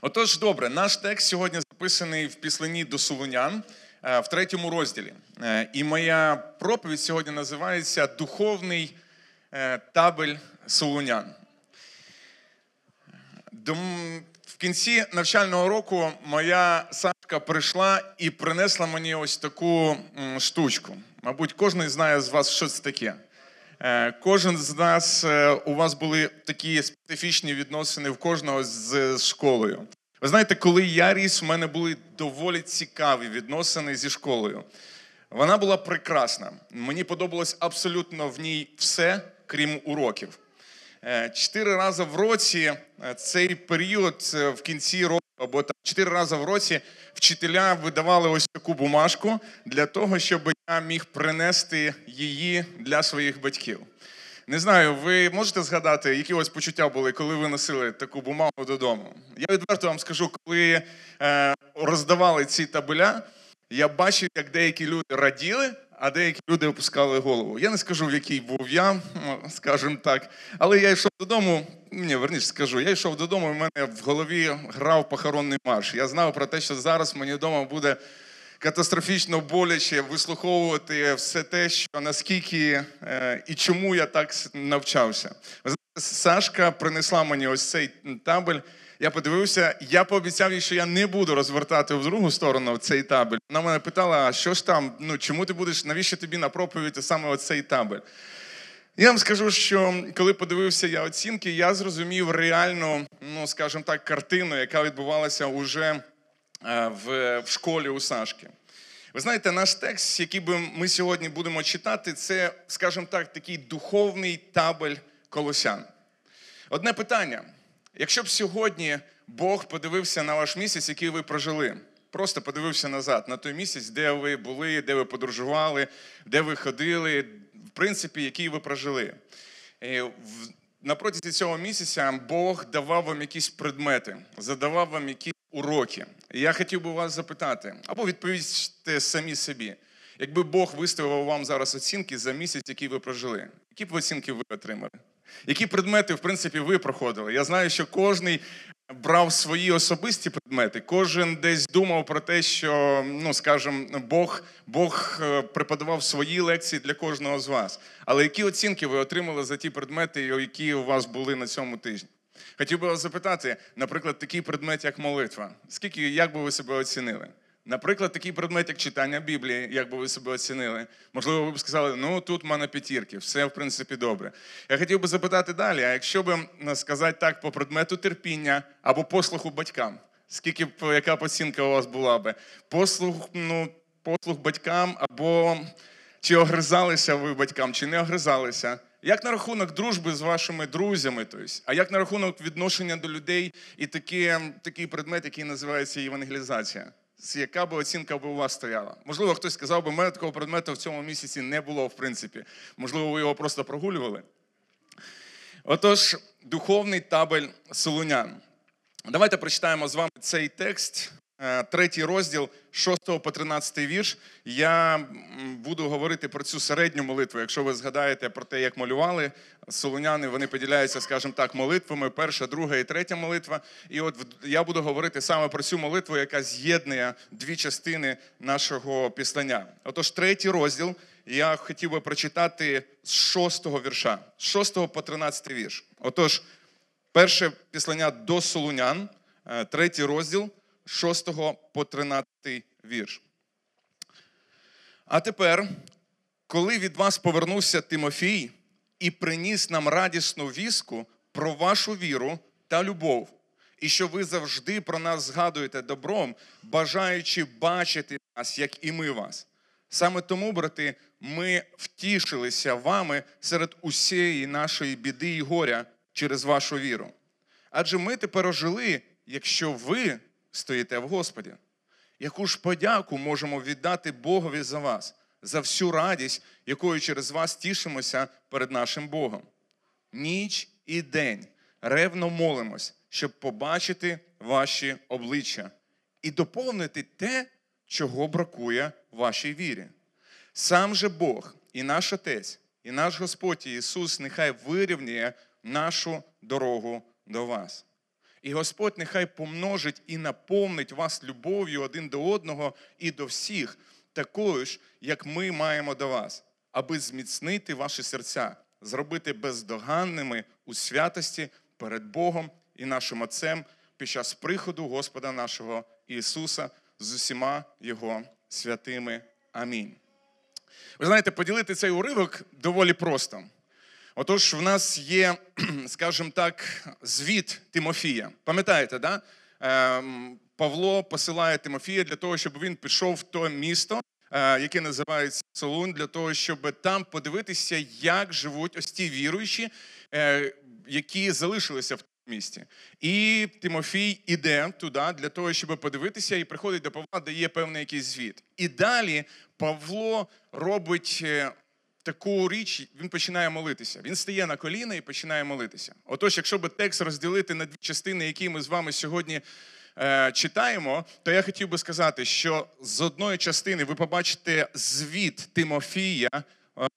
Отож, добре, наш текст сьогодні записаний в післанні до Солунян е, в третьому розділі. Е, І моя проповідь сьогодні називається Духовний е, табель Солунян. В кінці навчального року моя Сашка прийшла і принесла мені ось таку штучку. Мабуть, кожен знає з вас, що це таке. Е, Кожен з нас, е, у вас були такі специфічні відносини в кожного з школою. Ви знаєте, коли я ріс, у мене були доволі цікаві відносини зі школою. Вона була прекрасна. Мені подобалось абсолютно в ній все, крім уроків. Е, Чотири рази в році цей період в кінці року, або там чотири рази в році вчителя видавали ось таку бумажку для того, щоб я міг принести її для своїх батьків. Не знаю, ви можете згадати, які вас почуття були, коли ви носили таку бумагу додому? Я відверто вам скажу, коли е, роздавали ці табеля, я бачив, як деякі люди раділи, а деякі люди опускали голову. Я не скажу, в який був я, скажімо так. Але я йшов додому. Ні, верніше скажу, я йшов додому, і в мене в голові грав похоронний марш. Я знав про те, що зараз мені вдома буде катастрофічно боляче вислуховувати все те, що наскільки е, і чому я так навчався. Сашка принесла мені ось цей табель. Я подивився, я пообіцяв їй, що я не буду розвертати в другу сторону цей табель. Вона мене питала, а що ж там, ну чому ти будеш, навіщо тобі на проповідь саме оцей табель? Я вам скажу, що коли подивився я оцінки, я зрозумів реальну, ну скажімо так, картину, яка відбувалася уже е, в, в школі у Сашки. Ви знаєте, наш текст, який би ми сьогодні будемо читати, це, скажімо так, такий духовний табель колосян. Одне питання: якщо б сьогодні Бог подивився на ваш місяць, який ви прожили, просто подивився назад на той місяць, де ви були, де ви подорожували, де ви ходили, в принципі, який ви прожили. На протязі цього місяця Бог давав вам якісь предмети, задавав вам якісь уроки. І я хотів би вас запитати, або відповісти самі собі. Якби Бог виставив вам зараз оцінки за місяць, який ви прожили, які б оцінки ви отримали? Які предмети, в принципі, ви проходили? Я знаю, що кожний брав свої особисті предмети, кожен десь думав про те, що, ну скажімо, Бог, Бог е, преподавав свої лекції для кожного з вас. Але які оцінки ви отримали за ті предмети, які у вас були на цьому тижні? Хотів би вас запитати, наприклад, такий предмет, як молитва. Скільки, як би ви себе оцінили? Наприклад, такий предмет, як читання Біблії, як би ви себе оцінили. Можливо, ви б сказали, ну тут в мене п'ятірки, все в принципі добре. Я хотів би запитати далі: а якщо би сказати так по предмету терпіння або послуху батькам, скільки б яка оцінка у вас була би? Послух, ну, послух батькам або чи огризалися ви батькам, чи не огризалися? Як на рахунок дружби з вашими друзями? Тобто, а як на рахунок відношення до людей і такі, такий предмет, який називається євангелізація? Яка би оцінка би у вас стояла? Можливо, хтось сказав би, у мене такого предмету в цьому місяці не було, в принципі. Можливо, ви його просто прогулювали. Отож, духовний табель Солунян. Давайте прочитаємо з вами цей текст, е, третій розділ, 6 по 13 вірш. Я буду говорити про цю середню молитву. Якщо ви згадаєте про те, як малювали солоняни, вони поділяються, скажімо так, молитвами: перша, друга і третя молитва. І от я буду говорити саме про цю молитву, яка з'єднує дві частини нашого післання. Отож, третій розділ. Я хотів би прочитати з 6 вірша, з 6 по 13 вірш. Отож, Перше післання до Солунян, е, третій розділ, 6 по 13 вірш. А тепер, коли від вас повернувся Тимофій і приніс нам радісну віску про вашу віру та любов, і що ви завжди про нас згадуєте добром, бажаючи бачити нас, як і ми вас. Саме тому, брати, ми втішилися вами серед усієї нашої біди і горя через вашу віру. Адже ми тепер ожили, якщо ви стоїте в Господі. Яку ж подяку можемо віддати Богові за вас, за всю радість, якою через вас тішимося перед нашим Богом? Ніч і день ревно молимось, щоб побачити ваші обличчя і доповнити те, чого бракує вашій вірі. Сам же Бог і наш Отець, і наш Господь Ісус нехай вирівнює нашу дорогу до вас. І Господь нехай помножить і наповнить вас любов'ю один до одного і до всіх, такою ж, як ми маємо до вас, аби зміцнити ваші серця, зробити бездоганними у святості перед Богом і нашим Отцем під час приходу Господа нашого Ісуса з усіма Його святими. Амінь. Ви знаєте, поділити цей уривок доволі просто. Отож, в нас є, скажімо так, звіт Тимофія. Пам'ятаєте, да? Ем, Павло посилає Тимофія для того, щоб він пішов в то місто, е, яке називається Солун, для того, щоб там подивитися, як живуть ось ті віруючі, е, які залишилися в місті. І Тимофій іде туди для того, щоб подивитися, і приходить до Павла, дає певний якийсь звіт. І далі Павло робить е, таку річ, він починає молитися. Він стає на коліна і починає молитися. Отож, якщо би текст розділити на дві частини, які ми з вами сьогодні е, читаємо, то я хотів би сказати, що з одної частини ви побачите звіт Тимофія. е,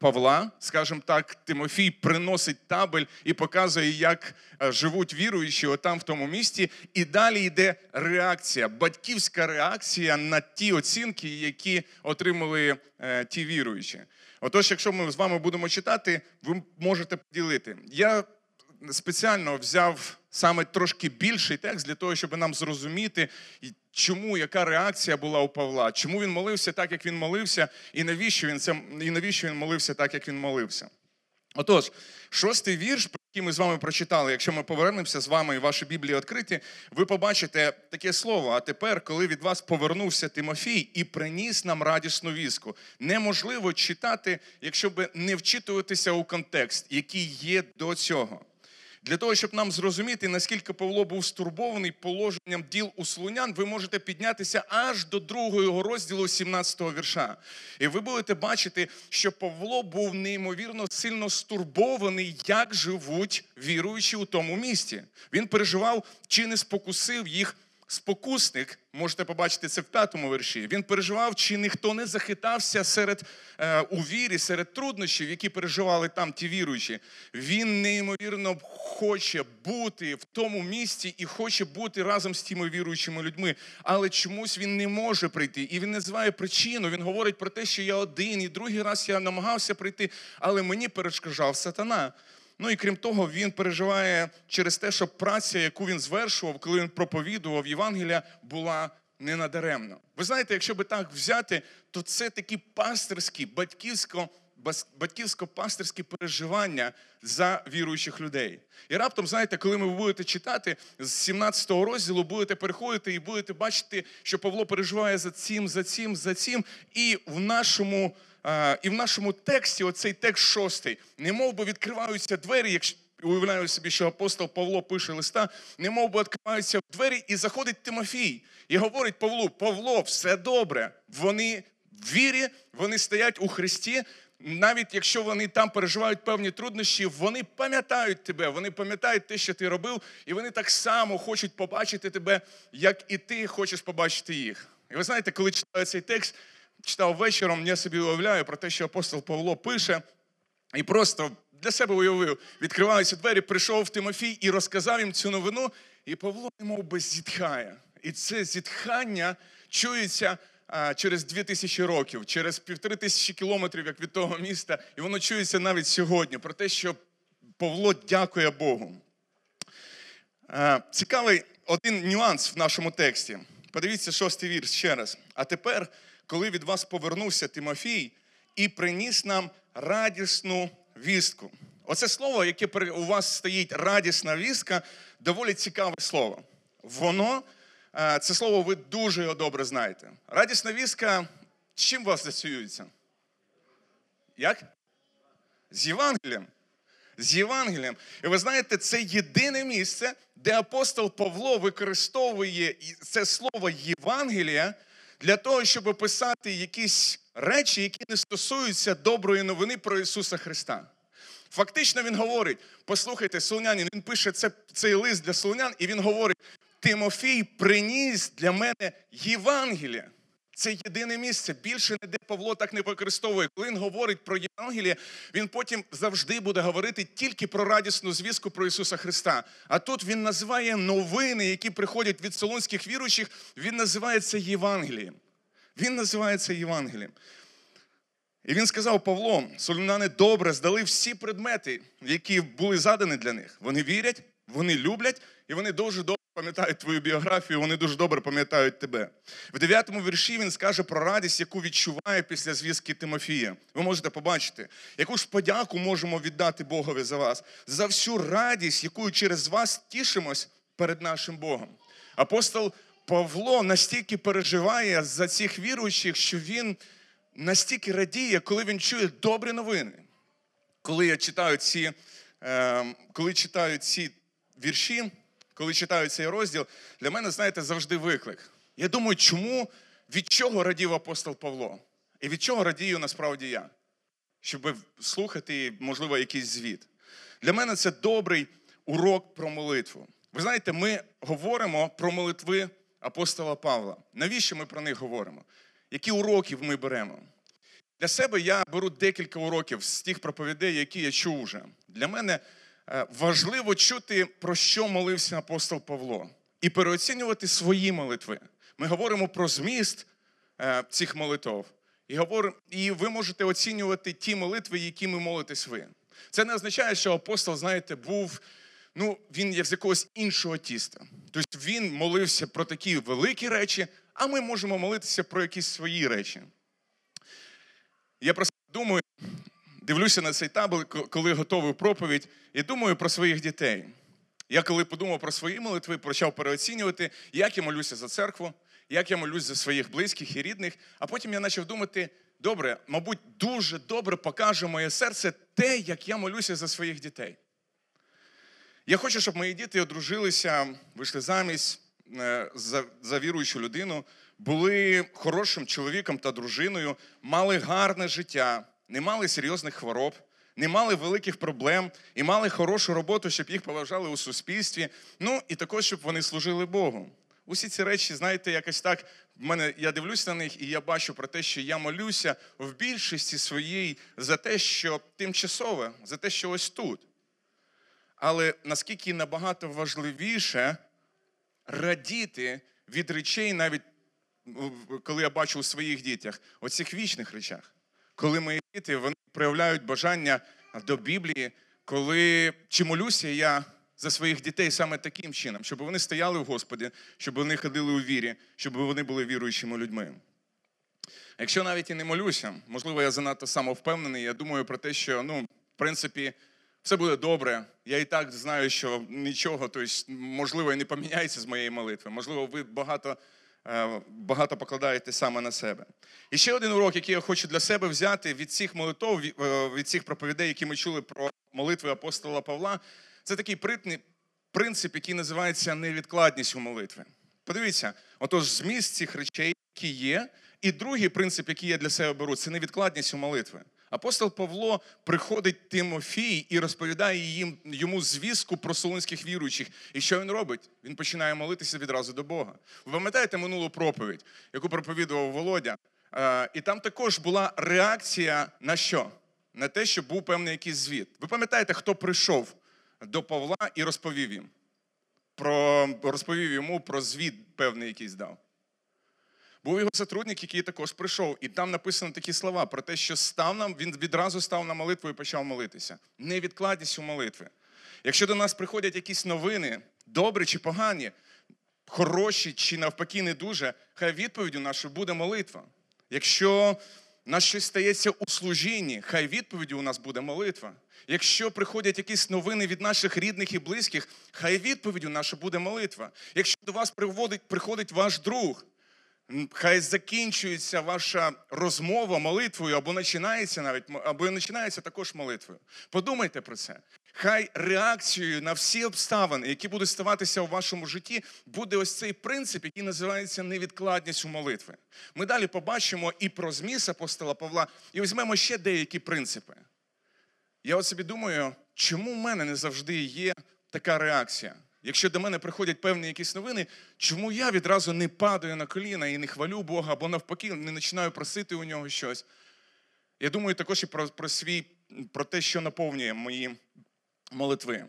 Павла, скажімо так, Тимофій приносить табель і показує, як е, живуть віруючі отам в тому місті. І далі йде реакція, батьківська реакція на ті оцінки, які отримали е, ті віруючі. Отож, якщо ми з вами будемо читати, ви можете поділити. Я спеціально взяв саме трошки більший текст для того, щоб нам зрозуміти, чому яка реакція була у Павла, чому він молився так, як він молився, і навіщо він це і навіщо він молився так, як він молився. Отож, шостий вірш, про який ми з вами прочитали, якщо ми повернемося з вами і ваші Біблії відкриті, ви побачите таке слово. А тепер, коли від вас повернувся Тимофій і приніс нам радісну візку, неможливо читати, якщо би не вчитуватися у контекст, який є до цього. Для того, щоб нам зрозуміти, наскільки Павло був стурбований положенням діл у слунян, ви можете піднятися аж до другого розділу 17-го вірша. І ви будете бачити, що Павло був неймовірно сильно стурбований, як живуть віруючі у тому місті. Він переживав, чи не спокусив їх спокусник, можете побачити це в п'ятому вірші. Він переживав, чи ніхто не захитався серед е, у вірі, серед труднощів, які переживали там ті віруючі. Він неймовірно хоче бути в тому місці і хоче бути разом з тими віруючими людьми. Але чомусь він не може прийти. І він називає причину. Він говорить про те, що я один, і другий раз я намагався прийти, але мені перешкоджав сатана. Ну і крім того, він переживає через те, що праця, яку він звершував, коли він проповідував Євангелія, була не надаремно. Ви знаєте, якщо би так взяти, то це такі пастирські, батьківсько батьківсько-пастирські переживання за віруючих людей. І раптом, знаєте, коли ви будете читати з 17-го розділу, будете переходити і будете бачити, що Павло переживає за цим, за цим, за цим. І в нашому і в нашому тексті, оцей текст шостий, не би відкриваються двері, якщо уявляю собі, що апостол Павло пише листа, не би відкриваються двері, і заходить Тимофій і говорить Павлу: Павло, все добре. Вони в вірі, вони стоять у Христі. Навіть якщо вони там переживають певні труднощі, вони пам'ятають тебе, вони пам'ятають те, що ти робив, і вони так само хочуть побачити тебе, як і ти хочеш побачити їх. І ви знаєте, коли читаю цей текст, читав вечором, я собі уявляю про те, що апостол Павло пише, і просто для себе уявив, відкриваються двері, прийшов Тимофій і розказав їм цю новину. І Павло, би, зітхає. І це зітхання чується через дві тисячі років, через півтори тисячі кілометрів, як від того міста, і воно чується навіть сьогодні про те, що Павло дякує Богу. Цікавий один нюанс в нашому тексті. Подивіться шостий вірш ще раз. А тепер коли від вас повернувся Тимофій і приніс нам радісну вістку. Оце слово, яке у вас стоїть радісна вістка, доволі цікаве слово. Воно, е, це слово ви дуже його добре знаєте. Радісна вістка чим вас асоціюється? Як? З Євангелієм. З Євангелієм. І ви знаєте, це єдине місце, де апостол Павло використовує це слово Євангелія для того, щоб описати якісь речі, які не стосуються доброї новини про Ісуса Христа. Фактично Він говорить: послухайте, Солонянин, він пише це, цей лист для Солонян, і він говорить: Тимофій приніс для мене Євангелія. Це єдине місце. Більше ніде Павло так не використовує. Коли він говорить про Євангеліє, він потім завжди буде говорити тільки про радісну звістку про Ісуса Христа. А тут він називає новини, які приходять від солонських віруючих, він називає це Євангелієм. Він називає це Євангелієм. І він сказав Павло, солюнани добре здали всі предмети, які були задані для них. Вони вірять, вони люблять, і вони дуже добре пам'ятають твою біографію, вони дуже добре пам'ятають тебе. В дев'ятому вірші він скаже про радість, яку відчуває після звістки Тимофія. Ви можете побачити, яку ж подяку можемо віддати Богові за вас, за всю радість, якою через вас тішимось перед нашим Богом. Апостол Павло настільки переживає за цих віруючих, що він настільки радіє, коли він чує добрі новини. Коли я читаю ці, е, коли читаю ці вірші, коли читаю цей розділ, для мене, знаєте, завжди виклик. Я думаю, чому, від чого радів апостол Павло? І від чого радію насправді я? Щоб слухати, можливо, якийсь звіт. Для мене це добрий урок про молитву. Ви знаєте, ми говоримо про молитви апостола Павла. Навіщо ми про них говоримо? Які уроки ми беремо? Для себе я беру декілька уроків з тих проповідей, які я чув уже. Для мене важливо чути, про що молився апостол Павло, і переоцінювати свої молитви. Ми говоримо про зміст е, цих молитв, і говоримо, і ви можете оцінювати ті молитви, якими молитесь ви. Це не означає, що апостол, знаєте, був. Ну, він є з якогось іншого тіста. Тобто він молився про такі великі речі, а ми можемо молитися про якісь свої речі. Я просто думаю, дивлюся на цей табель, коли готовий проповідь, і думаю про своїх дітей. Я коли подумав про свої молитви, почав переоцінювати, як я молюся за церкву, як я молюсь за своїх близьких і рідних. А потім я почав думати: добре, мабуть, дуже добре покаже моє серце те, як я молюся за своїх дітей. Я хочу, щоб мої діти одружилися, вийшли замість е, за, за віруючу людину, були хорошим чоловіком та дружиною, мали гарне життя, не мали серйозних хвороб, не мали великих проблем і мали хорошу роботу, щоб їх поважали у суспільстві. Ну і також, щоб вони служили Богу. Усі ці речі, знаєте, якось так. В мене я дивлюся на них, і я бачу про те, що я молюся в більшості своїй за те, що тимчасове, за те, що ось тут. Але наскільки набагато важливіше радіти від речей, навіть коли я бачу у своїх дітях, оцих вічних речах, коли мої діти вони проявляють бажання до Біблії, коли чи молюся я за своїх дітей саме таким чином, щоб вони стояли в Господі, щоб вони ходили у вірі, щоб вони були віруючими людьми. Якщо навіть і не молюся, можливо, я занадто самовпевнений, я думаю про те, що ну, в принципі все буде добре. Я і так знаю, що нічого, тобто, можливо, і не поміняється з моєї молитви. Можливо, ви багато багато покладаєте саме на себе. І ще один урок, який я хочу для себе взяти від цих молитв, е, від цих проповідей, які ми чули про молитви апостола Павла, це такий принцип, який називається невідкладність у молитви. Подивіться, отож, зміст цих речей, які є, і другий принцип, який я для себе беру, це невідкладність у молитви. Апостол Павло приходить Тимофій і розповідає їм, йому звістку про солонських віруючих. І що він робить? Він починає молитися відразу до Бога. Ви пам'ятаєте минулу проповідь, яку проповідував Володя? І там також була реакція на що? На те, що був певний якийсь звіт. Ви пам'ятаєте, хто прийшов до Павла і розповів їм? Про, Розповів йому про звіт певний якийсь дав. Був його сотрудник, який також прийшов, і там написано такі слова про те, що став нам, він відразу став на молитву і почав молитися. Невідкладність у молитви. Якщо до нас приходять якісь новини, добрі чи погані, хороші чи навпаки не дуже, хай відповіддю нашою буде молитва. Якщо нас щось стається у служінні, хай відповіддю у нас буде молитва. Якщо приходять якісь новини від наших рідних і близьких, хай відповіддю наша буде молитва. Якщо до вас приходить ваш друг, Хай закінчується ваша розмова молитвою, або починається навіть або починається також молитвою. Подумайте про це. Хай реакцією на всі обставини, які будуть ставатися у вашому житті, буде ось цей принцип, який називається невідкладність у молитви. Ми далі побачимо і про зміст апостола Павла, і візьмемо ще деякі принципи. Я от собі думаю, чому в мене не завжди є така реакція? Якщо до мене приходять певні якісь новини, чому я відразу не падаю на коліна і не хвалю Бога, або навпаки, не починаю просити у нього щось? Я думаю також і про, про свій, про те, що наповнює мої молитви.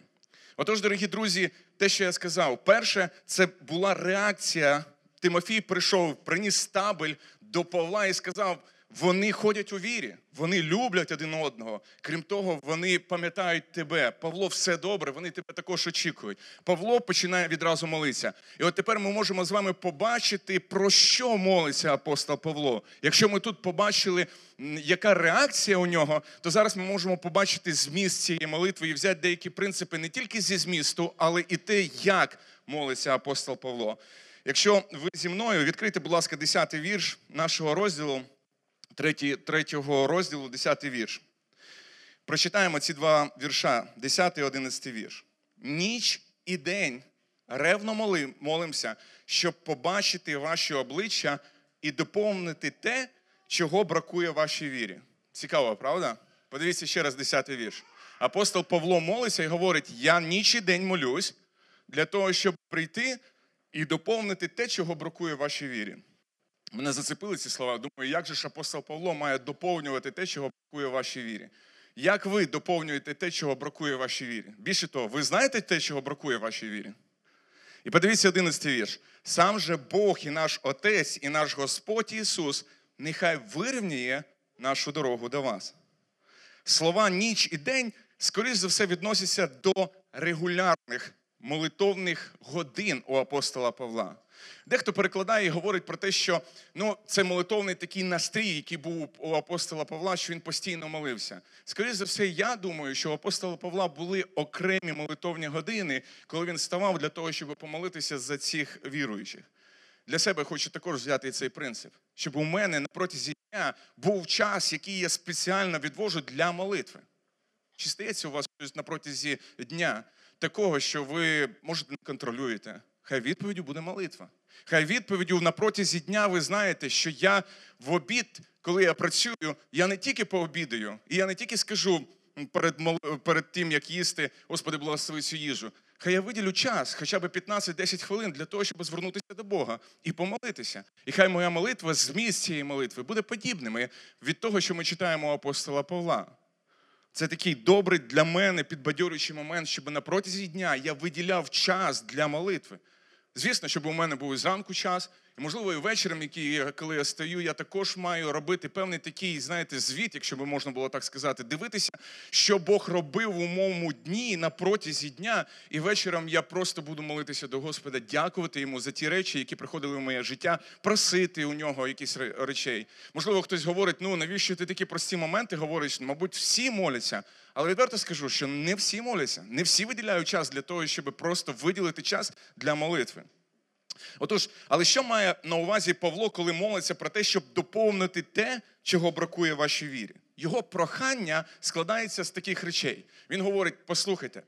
Отож, дорогі друзі, те, що я сказав, перше, це була реакція. Тимофій прийшов, приніс табель до Павла і сказав: вони ходять у вірі, вони люблять один одного. Крім того, вони пам'ятають тебе. Павло, все добре, вони тебе також очікують. Павло починає відразу молитися. І от тепер ми можемо з вами побачити, про що молиться апостол Павло. Якщо ми тут побачили, яка реакція у нього, то зараз ми можемо побачити зміст цієї молитви і взяти деякі принципи не тільки зі змісту, але і те, як молиться апостол Павло. Якщо ви зі мною відкрийте, будь ласка, 10 вірш нашого розділу. 3, 3 розділу, 10 вірш. Прочитаємо ці два вірша, 10 і 11 вірш. Ніч і день ревно молимося, щоб побачити ваші обличчя і доповнити те, чого бракує вашій вірі. Цікаво, правда? Подивіться ще раз 10 вірш. Апостол Павло молиться і говорить: Я ніч і день молюсь для того, щоб прийти і доповнити те, чого бракує вашій вірі. Мене зацепили ці слова. Думаю, як же ж апостол Павло має доповнювати те, чого бракує вашій вірі? Як ви доповнюєте те, чого бракує вашій вірі? Більше того, ви знаєте те, чого бракує вашій вірі? І подивіться 11 вірш. Сам же Бог і наш Отець, і наш Господь Ісус, нехай вирівняє нашу дорогу до вас. Слова ніч і день, скоріш за все, відносяться до регулярних молитовних годин у апостола Павла. Дехто перекладає і говорить про те, що ну, це молитовний такий настрій, який був у апостола Павла, що він постійно молився. Скоріше за все, я думаю, що у апостола Павла були окремі молитовні години, коли він ставав для того, щоб помолитися за цих віруючих. Для себе хочу також взяти цей принцип, щоб у мене на протязі дня був час, який я спеціально відвожу для молитви. Чи стається у вас на протязі дня такого, що ви можете не контролюєте? Хай відповіддю буде молитва. Хай відповіддю на протязі дня ви знаєте, що я в обід, коли я працюю, я не тільки пообідаю, і я не тільки скажу перед перед тим, як їсти, Господи, благослови цю їжу. Хай я виділю час, хоча б 15-10 хвилин для того, щоб звернутися до Бога і помолитися. І хай моя молитва, зміст цієї молитви буде подібними від того, що ми читаємо апостола Павла. Це такий добрий для мене підбадьорюючий момент, щоб на протязі дня я виділяв час для молитви. Звісно, щоб у мене був зранку час, і, можливо, і вечором, який, коли я стаю, я також маю робити певний такий, знаєте, звіт, якщо би можна було так сказати, дивитися, що Бог робив у моєму дні на протязі дня. І вечором я просто буду молитися до Господа, дякувати йому за ті речі, які приходили в моє життя, просити у нього якісь речей. Можливо, хтось говорить, ну навіщо ти такі прості моменти говориш? Мабуть, всі моляться. Але відверто скажу, що не всі моляться, не всі виділяють час для того, щоб просто виділити час для молитви. Отож, але що має на увазі Павло, коли молиться про те, щоб доповнити те, чого бракує вашій вірі? Його прохання складається з таких речей. Він говорить: послухайте,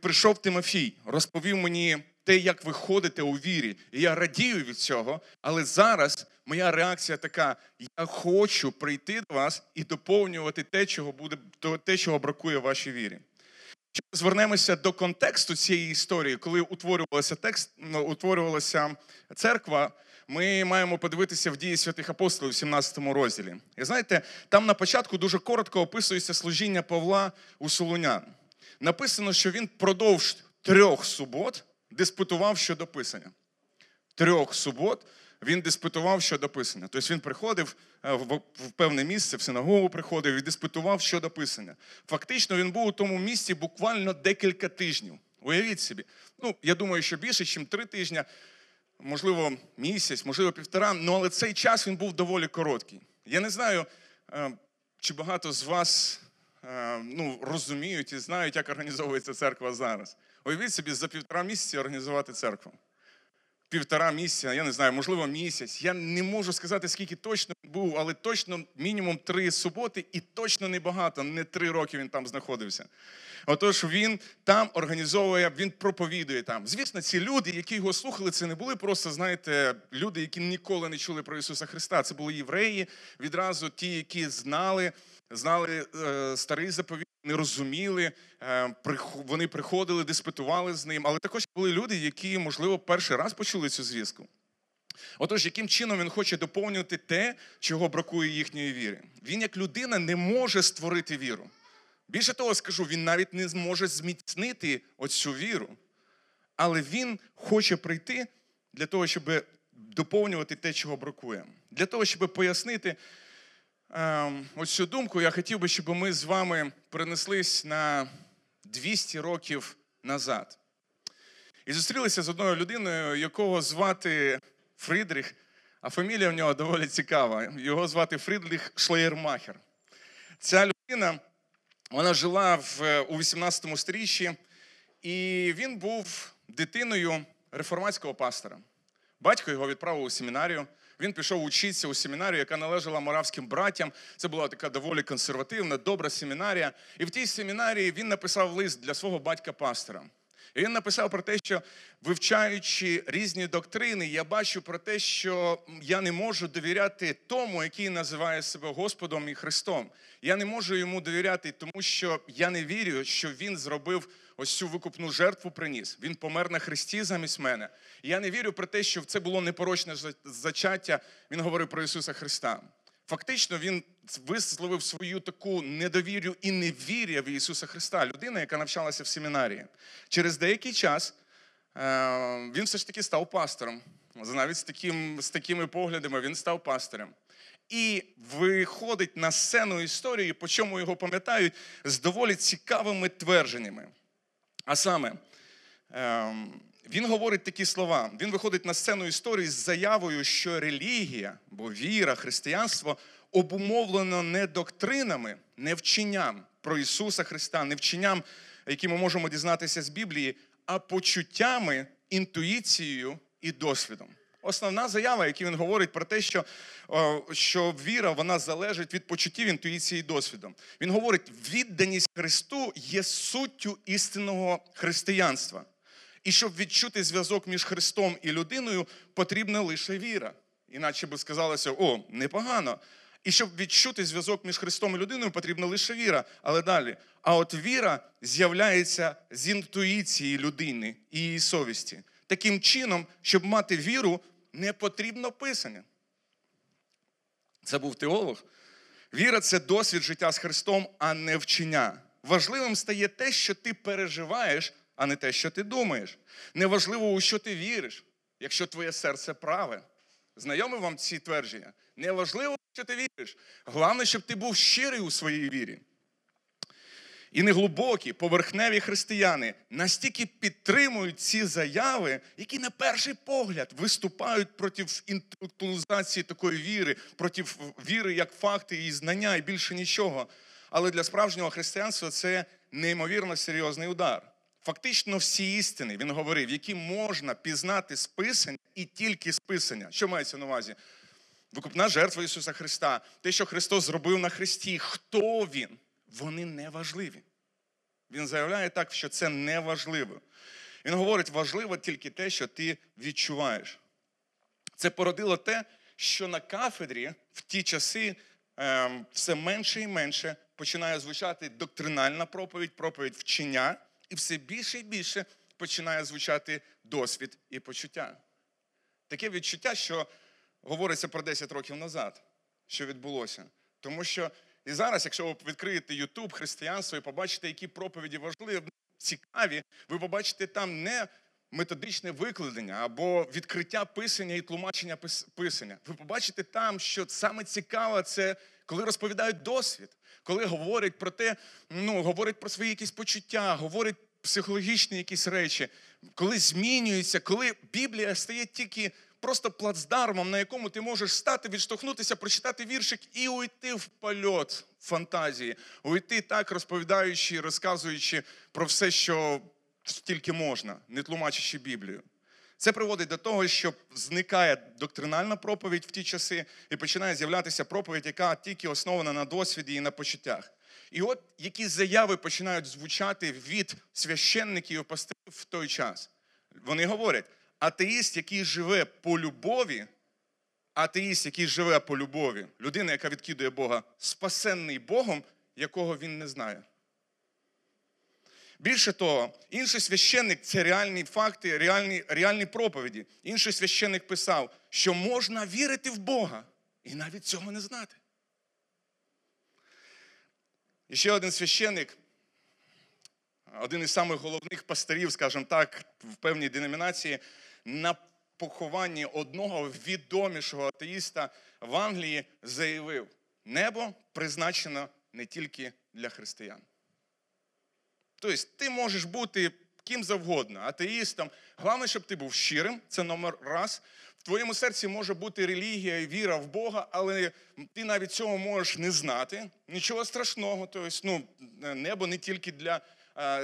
прийшов Тимофій, розповів мені те, як ви ходите у вірі, і я радію від цього. Але зараз моя реакція така: я хочу прийти до вас і доповнювати те, чого буде те, чого бракує вашій вірі. Якщо звернемося до контексту цієї історії, коли утворювалася текст, ну, утворювалася церква, ми маємо подивитися в дії святих апостолів у 17 розділі. І знаєте, там на початку дуже коротко описується служіння Павла у Солунян. Написано, що він продовж трьох субот диспутував щодо писання. Трьох субот він диспутував щодо писання. Тобто він приходив е, в певне місце, в синагогу приходив і диспутував щодо писання. Фактично, він був у тому місці буквально декілька тижнів. Уявіть собі. Ну, я думаю, що більше, ніж три тижні, можливо, місяць, можливо, півтора, ну але цей час він був доволі короткий. Я не знаю, е, чи багато з вас е, ну, розуміють і знають, як організовується церква зараз. Уявіть собі, за півтора місяці організувати церкву півтора місяця, я не знаю, можливо, місяць. Я не можу сказати, скільки точно був, але точно мінімум три суботи, і точно небагато, не три роки він там знаходився. Отож, він там організовує, він проповідує там. Звісно, ці люди, які його слухали, це не були просто, знаєте, люди, які ніколи не чули про Ісуса Христа. Це були євреї, відразу ті, які знали знали е, старий заповіт, не розуміли, е, вони приходили, диспутували з ним. Але також були люди, які, можливо, перший раз почули цю звістку. Отож, яким чином він хоче доповнювати те, чого бракує їхньої віри? Він, як людина, не може створити віру. Більше того, скажу, він навіть не зможе зміцнити оцю віру. Але він хоче прийти для того, щоб доповнювати те, чого бракує. Для того, щоб пояснити ось цю думку, я хотів би, щоб ми з вами перенеслись на 200 років назад. І зустрілися з одною людиною, якого звати Фридріх, а фамілія в нього доволі цікава. Його звати Фридріх Шлеєрмахер. Ця людина вона жила в, у 18 сторіччі, і він був дитиною реформатського пастора. Батько його відправив у семінарію. Він пішов учитися у семінарію, яка належала моравським братям. Це була така доволі консервативна, добра семінарія. І в тій семінарії він написав лист для свого батька-пастора. І він написав про те, що вивчаючи різні доктрини, я бачу про те, що я не можу довіряти тому, який називає себе Господом і Христом. Я не можу йому довіряти, тому що я не вірю, що він зробив ось цю викупну жертву приніс. Він помер на Христі замість мене. Я не вірю про те, що це було непорочне зачаття. Він говорив про Ісуса Христа. Фактично, він висловив свою таку недовірю і невір'я в Ісуса Христа, людина, яка навчалася в семінарії. Через деякий час е, він все ж таки став пастором. Навіть з, таким, з такими поглядами він став пастором. І виходить на сцену історії, по чому його пам'ятають, з доволі цікавими твердженнями. А саме, ем, він говорить такі слова. Він виходить на сцену історії з заявою, що релігія, бо віра, християнство обумовлено не доктринами, не вченням про Ісуса Христа, не вченням, які ми можемо дізнатися з Біблії, а почуттями, інтуїцією і досвідом. Основна заява, яку він говорить про те, що, що віра вона залежить від почуттів, інтуїції і досвіду. Він говорить, відданість Христу є суттю істинного християнства. І щоб відчути зв'язок між Христом і людиною, потрібна лише віра. Іначе би сказалося, о, непогано. І щоб відчути зв'язок між Христом і людиною, потрібна лише віра. Але далі. А от віра з'являється з інтуїції людини і її совісті. Таким чином, щоб мати віру, не потрібно писання. Це був теолог. Віра це досвід життя з Христом, а не вчення. Важливим стає те, що ти переживаєш, а не те, що ти думаєш. Неважливо, у що ти віриш, якщо твоє серце праве. Знайомі вам ці твердження? Неважливо, що ти віриш. Головне, щоб ти був щирий у своїй вірі. І неглибокі, поверхневі християни настільки підтримують ці заяви, які на перший погляд виступають проти інтелектуалізації такої віри, проти віри як факти і знання, і більше нічого. Але для справжнього християнства це неймовірно серйозний удар. Фактично всі істини, він говорив, які можна пізнати з Писання і тільки з Писання. Що мається на увазі? Викупна жертва Ісуса Христа, те, що Христос зробив на Христі, хто Він, вони не важливі. Він заявляє так, що це не важливо. Він говорить, важливо тільки те, що ти відчуваєш. Це породило те, що на кафедрі в ті часи ем, все менше і менше починає звучати доктринальна проповідь, проповідь вчення, і все більше і більше починає звучати досвід і почуття. Таке відчуття, що говориться про 10 років назад, що відбулося. Тому що і зараз, якщо ви відкриєте Ютуб, християнство і побачите, які проповіді важливі, цікаві, ви побачите там не методичне викладення або відкриття писання і тлумачення пис- писання. Ви побачите там, що саме цікаве це коли розповідають досвід, коли говорять про те, ну говорять про свої якісь почуття, говорять психологічні якісь речі, коли змінюється, коли Біблія стає тільки просто плацдармом, на якому ти можеш стати, відштовхнутися, прочитати віршик і уйти в польот фантазії, уйти так, розповідаючи, розказуючи про все, що тільки можна, не тлумачачи Біблію. Це приводить до того, що зникає доктринальна проповідь в ті часи і починає з'являтися проповідь, яка тільки основана на досвіді і на почуттях. І от які заяви починають звучати від священників і пастирів в той час. Вони говорять, атеїст, який живе по любові, атеїст, який живе по любові, людина, яка відкидує Бога, спасенний Богом, якого він не знає. Більше того, інший священник це реальні факти, реальні, реальні проповіді. Інший священник писав, що можна вірити в Бога і навіть цього не знати. І ще один священник, один із самих головних пастирів, скажімо так, в певній деномінації, на похованні одного відомішого атеїста в Англії заявив: небо призначено не тільки для християн. Тобто, ти можеш бути ким завгодно, атеїстом. Головне, щоб ти був щирим, це номер раз. В твоєму серці може бути релігія і віра в Бога, але ти навіть цього можеш не знати. Нічого страшного. Тобто, ну, небо не тільки для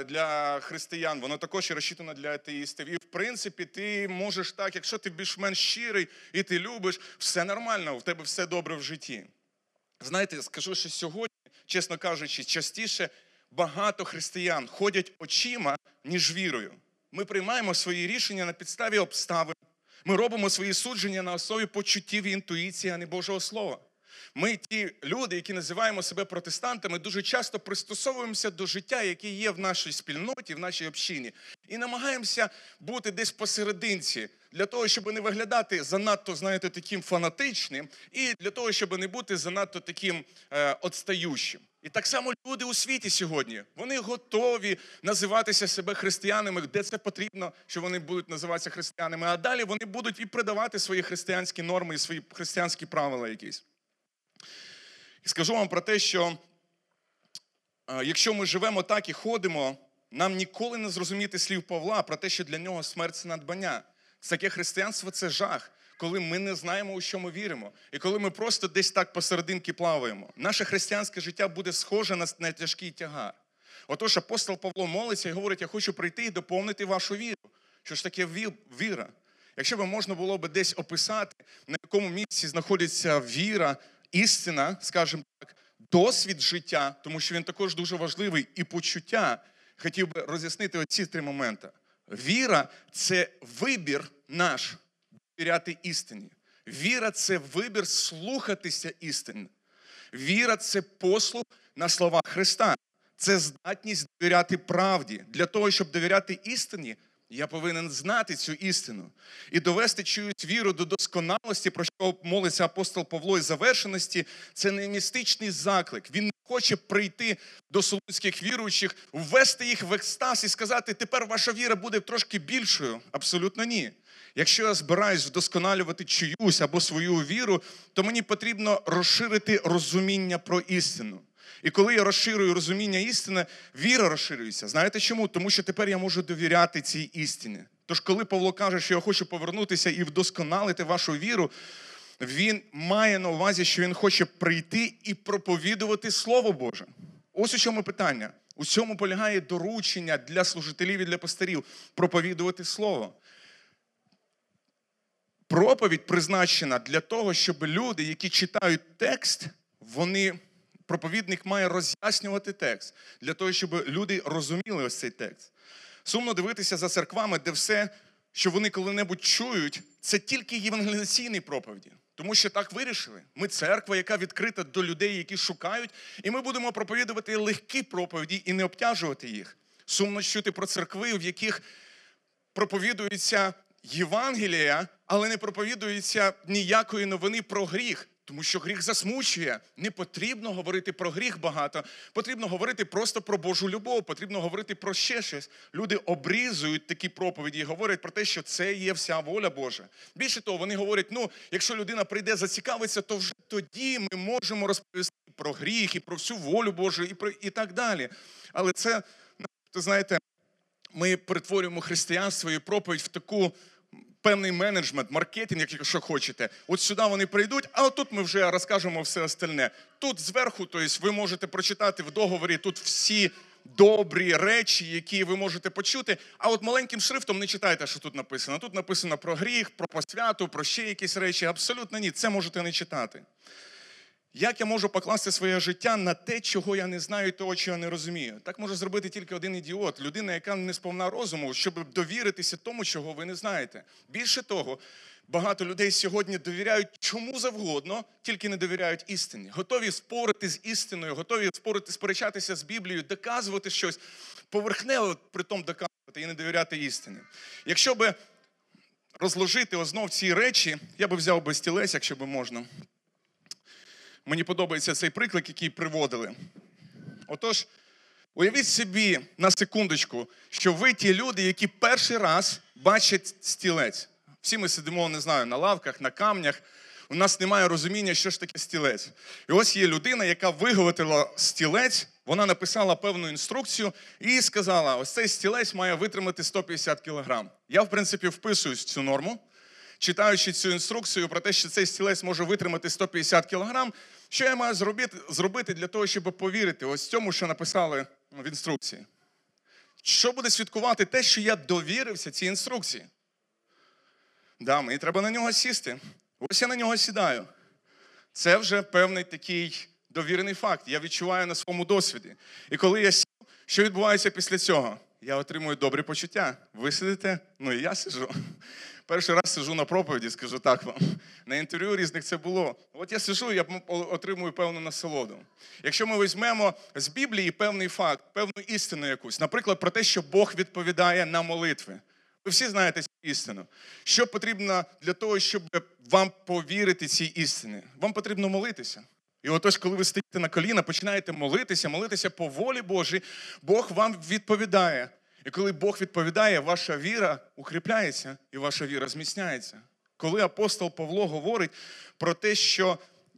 для християн, воно також і розчитано для атеїстів. І в принципі, ти можеш так, якщо ти більш-менш щирий і ти любиш, все нормально, в тебе все добре в житті. Знаєте, скажу, що сьогодні, чесно кажучи, частіше багато християн ходять очима, ніж вірою. Ми приймаємо свої рішення на підставі обставин. Ми робимо свої судження на основі почуттів і інтуїції, а не Божого Слова. Ми, ті люди, які називаємо себе протестантами, дуже часто пристосовуємося до життя, яке є в нашій спільноті, в нашій общині, і намагаємося бути десь посерединці для того, щоб не виглядати занадто, знаєте, таким фанатичним, і для того, щоб не бути занадто таким е, отстаючим. І так само люди у світі сьогодні вони готові називатися себе християнами, де це потрібно, що вони будуть називатися християнами. А далі вони будуть і придавати свої християнські норми і свої християнські правила якісь. І скажу вам про те, що е, якщо ми живемо так і ходимо, нам ніколи не зрозуміти слів Павла про те, що для нього смерть це надбання. Таке християнство це жах, коли ми не знаємо, у що ми віримо, і коли ми просто десь так посерединки плаваємо. Наше християнське життя буде схоже на, тяжкий тягар. Отож, апостол Павло молиться і говорить: я хочу прийти і доповнити вашу віру. Що ж таке віра? Якщо б можна було б десь описати, на якому місці знаходиться віра, істина, скажімо так, досвід життя, тому що він також дуже важливий, і почуття, хотів би роз'яснити оці три моменти. Віра це вибір наш довіряти істині. Віра це вибір слухатися істини. Віра це послуг на слова Христа. Це здатність довіряти правді. Для того, щоб довіряти істині, я повинен знати цю істину і довести чиюсь віру до досконалості, про що молиться апостол Павло і завершеності. Це не містичний заклик. Він не хоче прийти до солунських віруючих, ввести їх в екстаз і сказати, тепер ваша віра буде трошки більшою. Абсолютно ні. Якщо я збираюсь вдосконалювати чиюсь або свою віру, то мені потрібно розширити розуміння про істину. І коли я розширюю розуміння істини, віра розширюється. Знаєте чому? Тому що тепер я можу довіряти цій істині. Тож, коли Павло каже, що я хочу повернутися і вдосконалити вашу віру, він має на увазі, що він хоче прийти і проповідувати Слово Боже. Ось у чому питання. У цьому полягає доручення для служителів і для пастирів проповідувати Слово. Проповідь призначена для того, щоб люди, які читають текст, вони проповідник має роз'яснювати текст для того, щоб люди розуміли ось цей текст. Сумно дивитися за церквами, де все, що вони коли-небудь чують, це тільки євангелізаційні проповіді. Тому що так вирішили. Ми церква, яка відкрита до людей, які шукають, і ми будемо проповідувати легкі проповіді і не обтяжувати їх. Сумно чути про церкви, в яких проповідується Євангелія, але не проповідується ніякої новини про гріх. Тому що гріх засмучує. Не потрібно говорити про гріх багато. Потрібно говорити просто про Божу любов, потрібно говорити про ще щось. Люди обрізують такі проповіді і говорять про те, що це є вся воля Божа. Більше того, вони говорять: ну, якщо людина прийде, зацікавиться, то вже тоді ми можемо розповісти про гріх і про всю волю Божу, і про і так далі. Але це, знаєте, ми перетворюємо християнство і проповідь в таку певний менеджмент, маркетинг, якщо хочете. От сюди вони прийдуть, а отут ми вже розкажемо все остальне. Тут зверху, тобто ви можете прочитати в договорі тут всі добрі речі, які ви можете почути. А от маленьким шрифтом не читайте, що тут написано. Тут написано про гріх, про посвяту, про ще якісь речі. Абсолютно ні, це можете не читати. Як я можу покласти своє життя на те, чого я не знаю, того, чого я не розумію? Так може зробити тільки один ідіот, людина, яка не сповна розуму, щоб довіритися тому, чого ви не знаєте. Більше того, багато людей сьогодні довіряють чому завгодно, тільки не довіряють істині. Готові спорити з істиною, готові спорити, сперечатися з Біблією, доказувати щось поверхнево, при тому доказувати і не довіряти істині. Якщо би розложити ознов ці речі, я би взяв би стілець, якщо би можна. Мені подобається цей приклик, який приводили. Отож, уявіть собі на секундочку, що ви ті люди, які перший раз бачать стілець. Всі ми сидимо, не знаю, на лавках, на камнях. У нас немає розуміння, що ж таке стілець. І ось є людина, яка виготовила стілець, вона написала певну інструкцію і сказала: ось цей стілець має витримати 150 кг. Я, в принципі, вписуюсь в цю норму, читаючи цю інструкцію про те, що цей стілець може витримати 150 кг. Що я маю зробити, зробити для того, щоб повірити ось цьому, що написали в інструкції? Що буде свідкувати те, що я довірився цій інструкції? Да, мені треба на нього сісти. Ось я на нього сідаю. Це вже певний такий довірений факт. Я відчуваю на своєму досвіді. І коли я сів, що відбувається після цього? Я отримую добрі почуття. Ви сидите, ну і я сижу. Перший раз сижу на проповіді, скажу так вам. На інтерв'ю різних це було. От я сижу, я отримую певну насолоду. Якщо ми візьмемо з Біблії певний факт, певну істину якусь, наприклад, про те, що Бог відповідає на молитви. Ви всі знаєте цю істину. Що потрібно для того, щоб вам повірити цій істині? Вам потрібно молитися. І отож, коли ви стоїте на коліна, починаєте молитися, молитися по волі Божій, Бог вам відповідає. І коли Бог відповідає, ваша віра укріпляється і ваша віра зміцняється. Коли апостол Павло говорить про те, що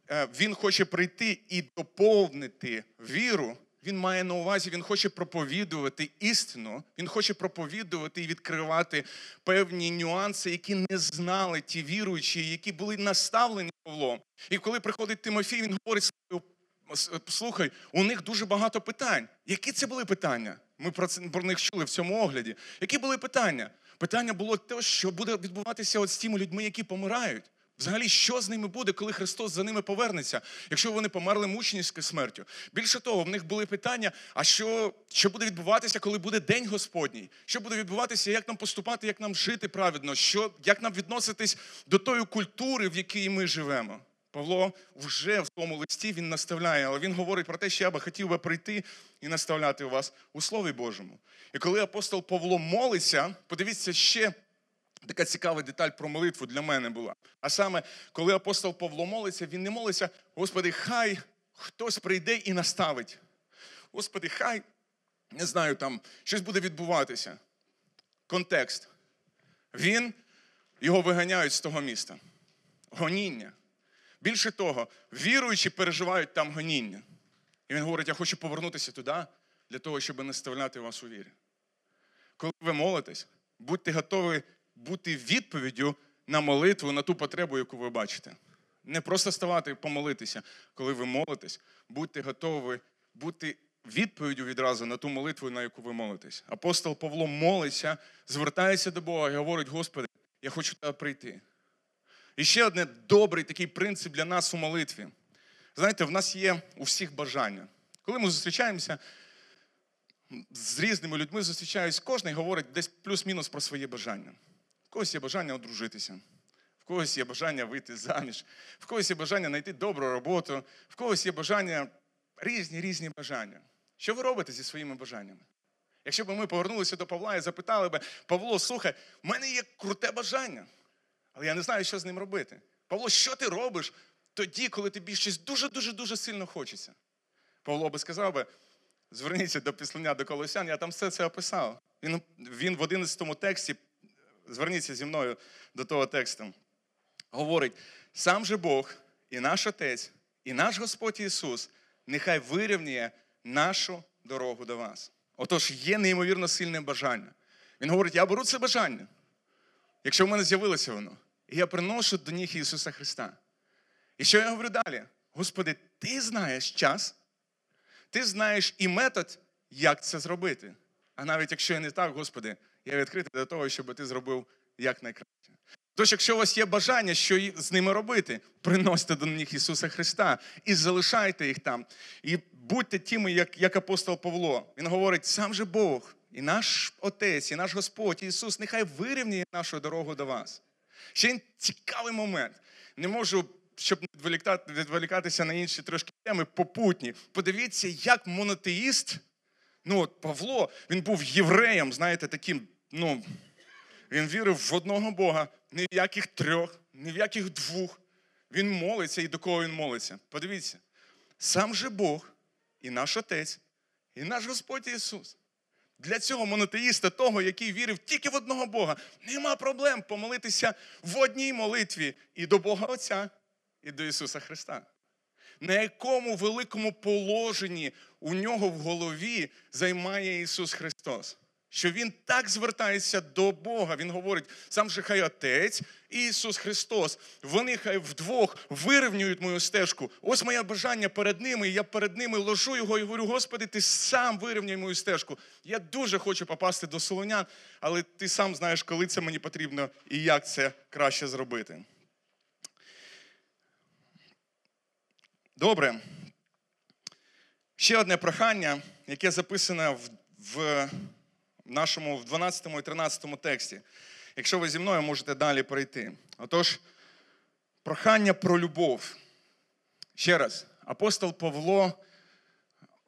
е, він хоче прийти і доповнити віру, він має на увазі, він хоче проповідувати істину, він хоче проповідувати і відкривати певні нюанси, які не знали ті віруючі, які були наставлені Павлом. І коли приходить Тимофій, він говорить: слухай, у них дуже багато питань. Які це були питання? Ми про це про них чули в цьому огляді. Які були питання? Питання було те, що буде відбуватися от з тими людьми, які помирають. Взагалі, що з ними буде, коли Христос за ними повернеться, якщо вони померли мученицькою смертю? Більше того, в них були питання: а що що буде відбуватися, коли буде День Господній? Що буде відбуватися, як нам поступати, як нам жити праведно, що, як нам відноситись до тої культури, в якій ми живемо? Павло вже в тому листі він наставляє, але він говорить про те, що я би хотів би прийти і наставляти вас у Слові Божому. І коли апостол Павло молиться, подивіться ще така цікава деталь про молитву для мене була. А саме, коли апостол Павло молиться, він не молиться, Господи, хай хтось прийде і наставить. Господи, хай, не знаю, там щось буде відбуватися. Контекст. Він, його виганяють з того міста. Гоніння. Більше того, віруючі переживають там гоніння. І він говорить: я хочу повернутися туди, для того, щоб наставляти вас у вірі. Коли ви молитесь, будьте готові бути відповіддю на молитву, на ту потребу, яку ви бачите. Не просто ставати і помолитися, коли ви молитесь, будьте готові бути відповіддю відразу на ту молитву, на яку ви молитесь. Апостол Павло молиться, звертається до Бога і говорить: Господи, я хочу тебе прийти. І ще один добрий такий принцип для нас у молитві. Знаєте, в нас є у всіх бажання. Коли ми зустрічаємося з різними людьми, зустрічаюсь, кожен говорить десь плюс-мінус про своє бажання. В когось є бажання одружитися, в когось є бажання вийти заміж, в когось є бажання знайти добру роботу, в когось є бажання різні різні бажання. Що ви робите зі своїми бажаннями? Якщо б ми повернулися до Павла і запитали б, Павло, слухай, в мене є круте бажання. Але я не знаю, що з ним робити. Павло, що ти робиш тоді, коли тобі щось дуже-дуже дуже сильно хочеться? Павло би сказав би, зверніться до післання до Колосян, я там все це описав. Він він в 11 тексті, зверніться зі мною до того тексту, говорить: сам же Бог і наш Отець, і наш Господь Ісус, нехай вирівнює нашу дорогу до вас. Отож, є неймовірно сильне бажання. Він говорить: я беру це бажання. Якщо в мене з'явилося воно, і я приношу до ніг Ісуса Христа. І що я говорю далі? Господи, ти знаєш час, ти знаєш і метод, як це зробити. А навіть якщо я не так, Господи, я відкритий до того, щоб ти зробив якнайкраще. Тож, якщо у вас є бажання, що з ними робити, приносьте до них Ісуса Христа і залишайте їх там. І будьте тими, як як апостол Павло. Він говорить, сам же Бог і наш Отець, і наш Господь Ісус, нехай вирівнює нашу дорогу до вас. Ще цікавий момент. Не можу, щоб відволікатися на інші трошки теми, попутні. Подивіться, як монотеїст, ну от Павло, він був євреєм, знаєте, таким, ну, він вірив в одного Бога, ні в яких трьох, ні в яких двох. Він молиться і до кого він молиться. Подивіться, сам же Бог і наш Отець, і наш Господь Ісус. Для цього монотеїста, того, який вірив тільки в одного Бога, нема проблем помолитися в одній молитві і до Бога Отця, і до Ісуса Христа. На якому великому положенні у нього в голові займає Ісус Христос? Що Він так звертається до Бога. Він говорить, сам же хай Отець Ісус Христос. Вони хай вдвох вирівнюють мою стежку. Ось моє бажання перед ними. і Я перед ними ложу його і говорю, Господи, ти сам вирівняй мою стежку. Я дуже хочу попасти до Солонян, але ти сам знаєш, коли це мені потрібно і як це краще зробити. Добре. Ще одне прохання, яке записане в, в нашому в 12 і 13 тексті. Якщо ви зі мною можете далі пройти. Отож, прохання про любов. Ще раз, апостол Павло,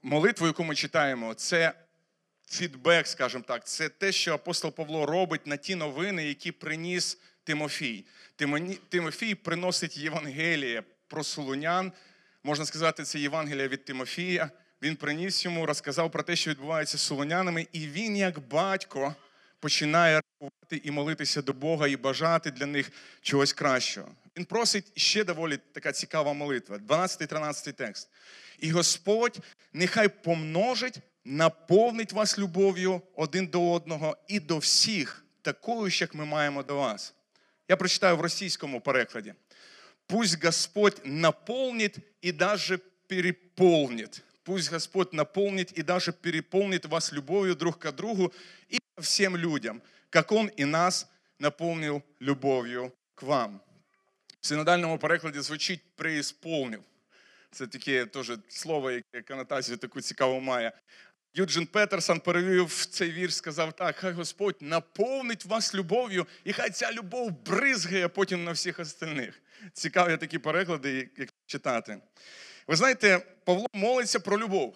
молитву, яку ми читаємо, це фідбек, скажімо так, це те, що апостол Павло робить на ті новини, які приніс Тимофій. Тимофій приносить Євангеліє про солунян. Можна сказати, це Євангелія від Тимофія. Він приніс йому, розказав про те, що відбувається з солонянами, і він, як батько, починає рахувати і молитися до Бога, і бажати для них чогось кращого. Він просить ще доволі така цікава молитва. 12-13 текст. І Господь нехай помножить, наповнить вас любов'ю один до одного і до всіх, такою ж, як ми маємо до вас. Я прочитаю в російському перекладі. Пусть Господь наполнит и даже переполнит. Пусть Господь наполнит и даже переполнит вас любовью друг к другу и всем людям, как Он и нас наполнил любов'ю к вам. В синодальному перекладі звучить преісполнив. Це таке теж слово, яке конотацію таку цікаву має. Юджин Петерсон перевів цей вірш, сказав так: хай Господь наповнить вас любов'ю, і хай ця любов бризгає потім на всіх остальних. Цікаві такі переклади, як читати. Ви знаєте, Павло молиться про любов.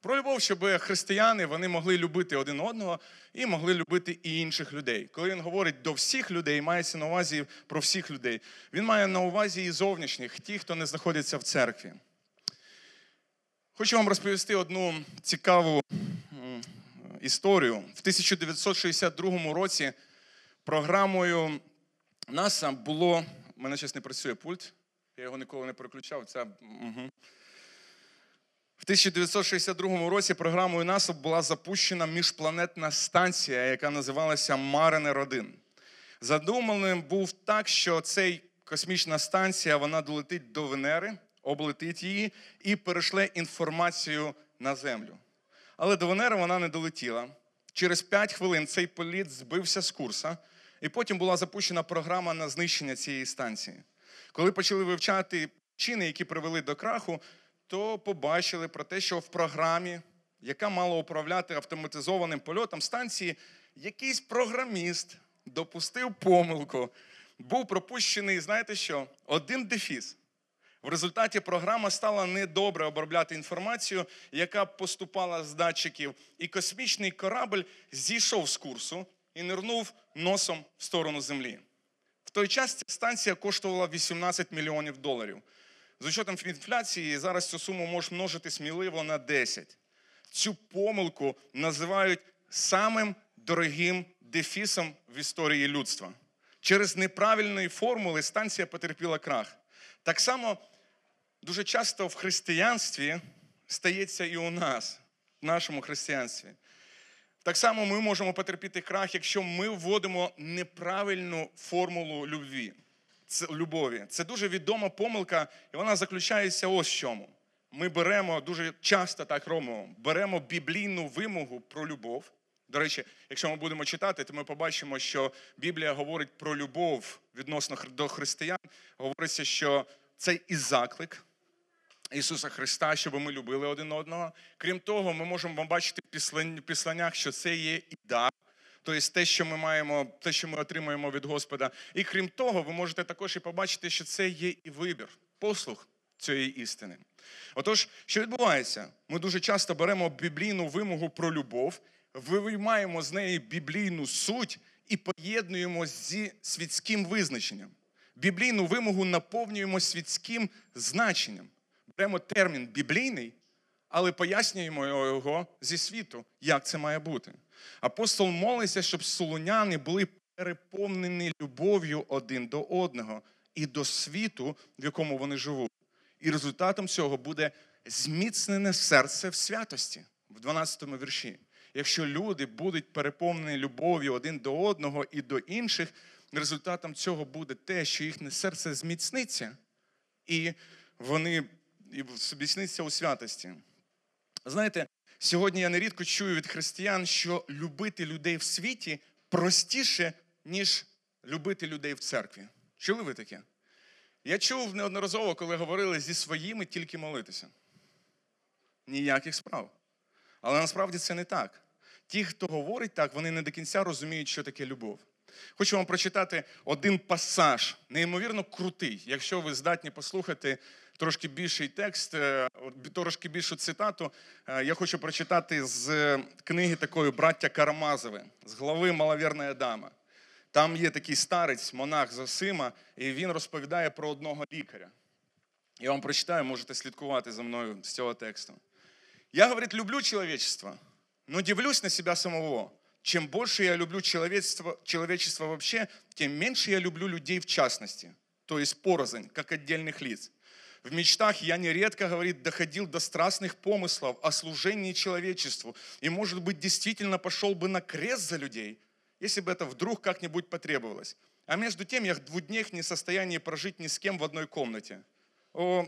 Про любов, щоб християни вони могли любити один одного і могли любити і інших людей. Коли він говорить до всіх людей, мається на увазі про всіх людей. Він має на увазі і зовнішніх, ті, хто не знаходиться в церкві. Хочу вам розповісти одну цікаву історію. В 1962 році програмою НАСА було. У мене щось не працює пульт, я його ніколи не переключав. Це, угу. В 1962 році програмою НАСА була запущена міжпланетна станція, яка називалася Маринер 1. Задуманим був так, що цей космічна станція вона долетить до Венери, облетить її і перешле інформацію на Землю. Але до Венери вона не долетіла. Через 5 хвилин цей політ збився з курса, і потім була запущена програма на знищення цієї станції. Коли почали вивчати причини, які привели до краху, то побачили про те, що в програмі, яка мала управляти автоматизованим польотом станції, якийсь програміст допустив помилку, був пропущений, знаєте що, один дефіс. В результаті програма стала недобре обробляти інформацію, яка поступала з датчиків, і космічний корабль зійшов з курсу і нирнув носом в сторону Землі. В той час ця станція коштувала 18 мільйонів доларів. З учетом інфляції зараз цю суму можеш множити сміливо на 10. Цю помилку називають самим дорогим дефісом в історії людства. Через неправильної формули станція потерпіла крах. Так само дуже часто в християнстві стається і у нас, в нашому християнстві. Так само ми можемо потерпіти крах, якщо ми вводимо неправильну формулу любві, це, любові. Це дуже відома помилка, і вона заключається ось в чому. Ми беремо дуже часто так робимо, беремо біблійну вимогу про любов. До речі, якщо ми будемо читати, то ми побачимо, що Біблія говорить про любов відносно до християн. Говориться, що це і заклик, Ісуса Христа, щоб ми любили один одного. Крім того, ми можемо бачити в післаннях, що це є і дар. тобто те, що ми маємо, те, що ми отримуємо від Господа. І крім того, ви можете також і побачити, що це є і вибір, послух цієї істини. Отож, що відбувається? Ми дуже часто беремо біблійну вимогу про любов, виймаємо з неї біблійну суть і поєднуємо зі світським визначенням. Біблійну вимогу наповнюємо світським значенням. Беремо термін біблійний, але пояснюємо його зі світу, як це має бути. Апостол молиться, щоб солоняни були переповнені любов'ю один до одного і до світу, в якому вони живуть. І результатом цього буде зміцнене серце в святості в 12 вірші. Якщо люди будуть переповнені любов'ю один до одного і до інших, результатом цього буде те, що їхнє серце зміцниться, і вони і зміцниться у святості. Знаєте, сьогодні я нерідко чую від християн, що любити людей в світі простіше, ніж любити людей в церкві. Чули ви таке? Я чув неодноразово, коли говорили зі своїми тільки молитися. Ніяких справ. Але насправді це не так. Ті, хто говорить так, вони не до кінця розуміють, що таке любов. Хочу вам прочитати один пасаж, неймовірно крутий. Якщо ви здатні послухати трошки більший текст, е, трошки більшу цитату, е, я хочу прочитати з книги такої браття Карамазове, з глави Маловірна дама. Там є такий старець, монах Зосима, і він розповідає про одного лікаря. Я вам прочитаю, можете слідкувати за мною з цього тексту. Я, говорит, люблю человечество, но дивлюсь на себя самого. Чем больше я люблю человечество, человечество вообще, тем я люблю людей в частности, то есть порознь, как отдельных лиц. В мечтах я нередко, говорит, доходил до страстных помыслов о служении человечеству и, может быть, действительно пошел бы на крест за людей, если бы это вдруг как-нибудь потребовалось. А между тем я в двух днях не в состоянии прожить ни с кем в одной комнате. О,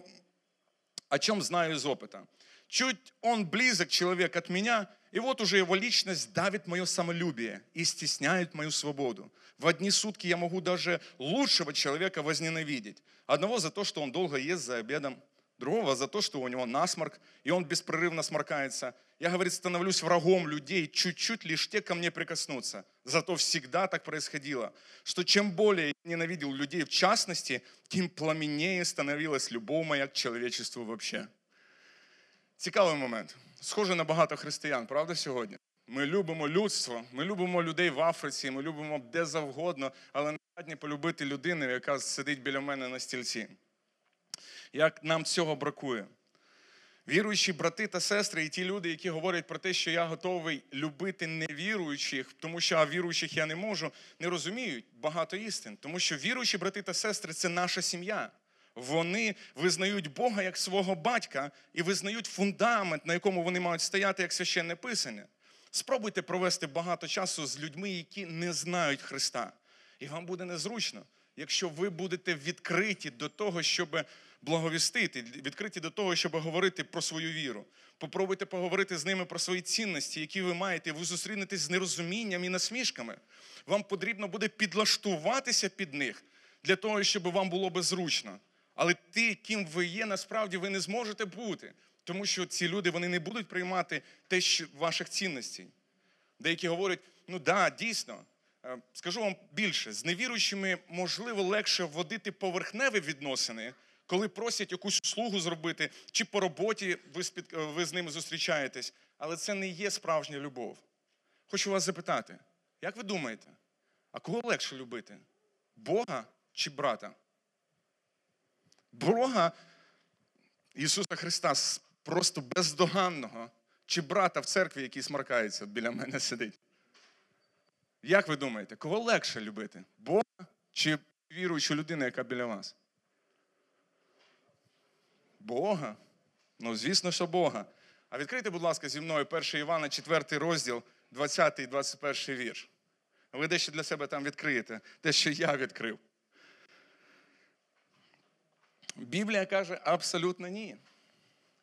о чем знаю из опыта. Чуть он близок, человек от меня, и вот уже его личность давит мое самолюбие и стесняет мою свободу. В одни сутки я могу даже лучшего человека возненавидеть. Одного за то, что он долго ест за обедом, другого за то, что у него насморк, и он беспрерывно сморкается. Я, говорит, становлюсь врагом людей, чуть-чуть лишь те ко мне прикоснутся. Зато всегда так происходило, что чем более я ненавидел людей в частности, тем пламеннее становилась любовь моя к человечеству вообще. Цікавий момент. Схоже на багато християн, правда, сьогодні? Ми любимо людство, ми любимо людей в Африці, ми любимо де завгодно, але не здатні полюбити людину, яка сидить біля мене на стільці. Як нам цього бракує? Віруючі брати та сестри, і ті люди, які говорять про те, що я готовий любити невіруючих, тому що а віруючих я не можу, не розуміють багато істин. Тому що віруючі брати та сестри це наша сім'я. Вони визнають Бога як свого батька і визнають фундамент, на якому вони мають стояти як священне писання. Спробуйте провести багато часу з людьми, які не знають Христа. І вам буде незручно, якщо ви будете відкриті до того, щоб благовістити, відкриті до того, щоб говорити про свою віру. Попробуйте поговорити з ними про свої цінності, які ви маєте. Ви зустрінетесь з нерозумінням і насмішками. Вам потрібно буде підлаштуватися під них для того, щоб вам було би зручно. Але ти, ким ви є, насправді ви не зможете бути, тому що ці люди вони не будуть приймати те, що ваших цінностей. Деякі говорять, ну да, дійсно. Е, скажу вам більше, з невіруючими можливо легше вводити поверхневі відносини, коли просять якусь услугу зробити, чи по роботі ви, спід... ви з ними зустрічаєтесь, але це не є справжня любов. Хочу вас запитати, як ви думаєте, а кого легше любити? Бога чи брата? Бога Ісуса Христа просто бездоганного, чи брата в церкві, який смаркається біля мене сидить. Як ви думаєте, кого легше любити? Бога чи віруючу людину, яка біля вас? Бога? Ну, звісно, що Бога. А відкрийте, будь ласка, зі мною 1 Івана, 4 розділ, 20 і 21 вірш. Ви дещо для себе там відкриєте, те, що я відкрив. Біблія каже абсолютно ні.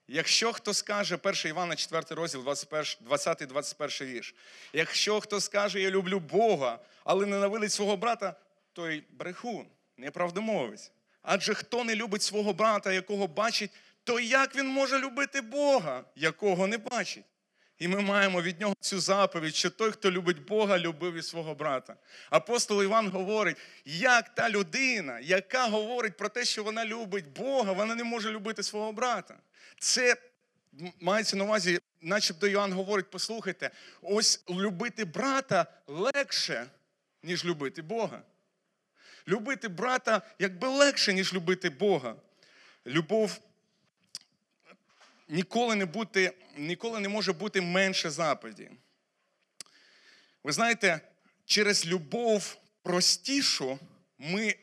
Якщо хто скаже, 1 Івана, 4 розділ, 20-21 вірш. Якщо хто скаже, я люблю Бога, але ненавидить свого брата, той брехун, неправдомовець. Адже хто не любить свого брата, якого бачить, то як він може любити Бога, якого не бачить? І ми маємо від нього цю заповідь, що той, хто любить Бога, любив і свого брата. Апостол Іван говорить, як та людина, яка говорить про те, що вона любить Бога, вона не може любити свого брата. Це мається на увазі, начебто Іоанн говорить: послухайте, ось любити брата легше, ніж любити Бога. Любити брата якби легше, ніж любити Бога. Любов ніколи не бути, ніколи не може бути менше заповіді. Ви знаєте, через любов простішу ми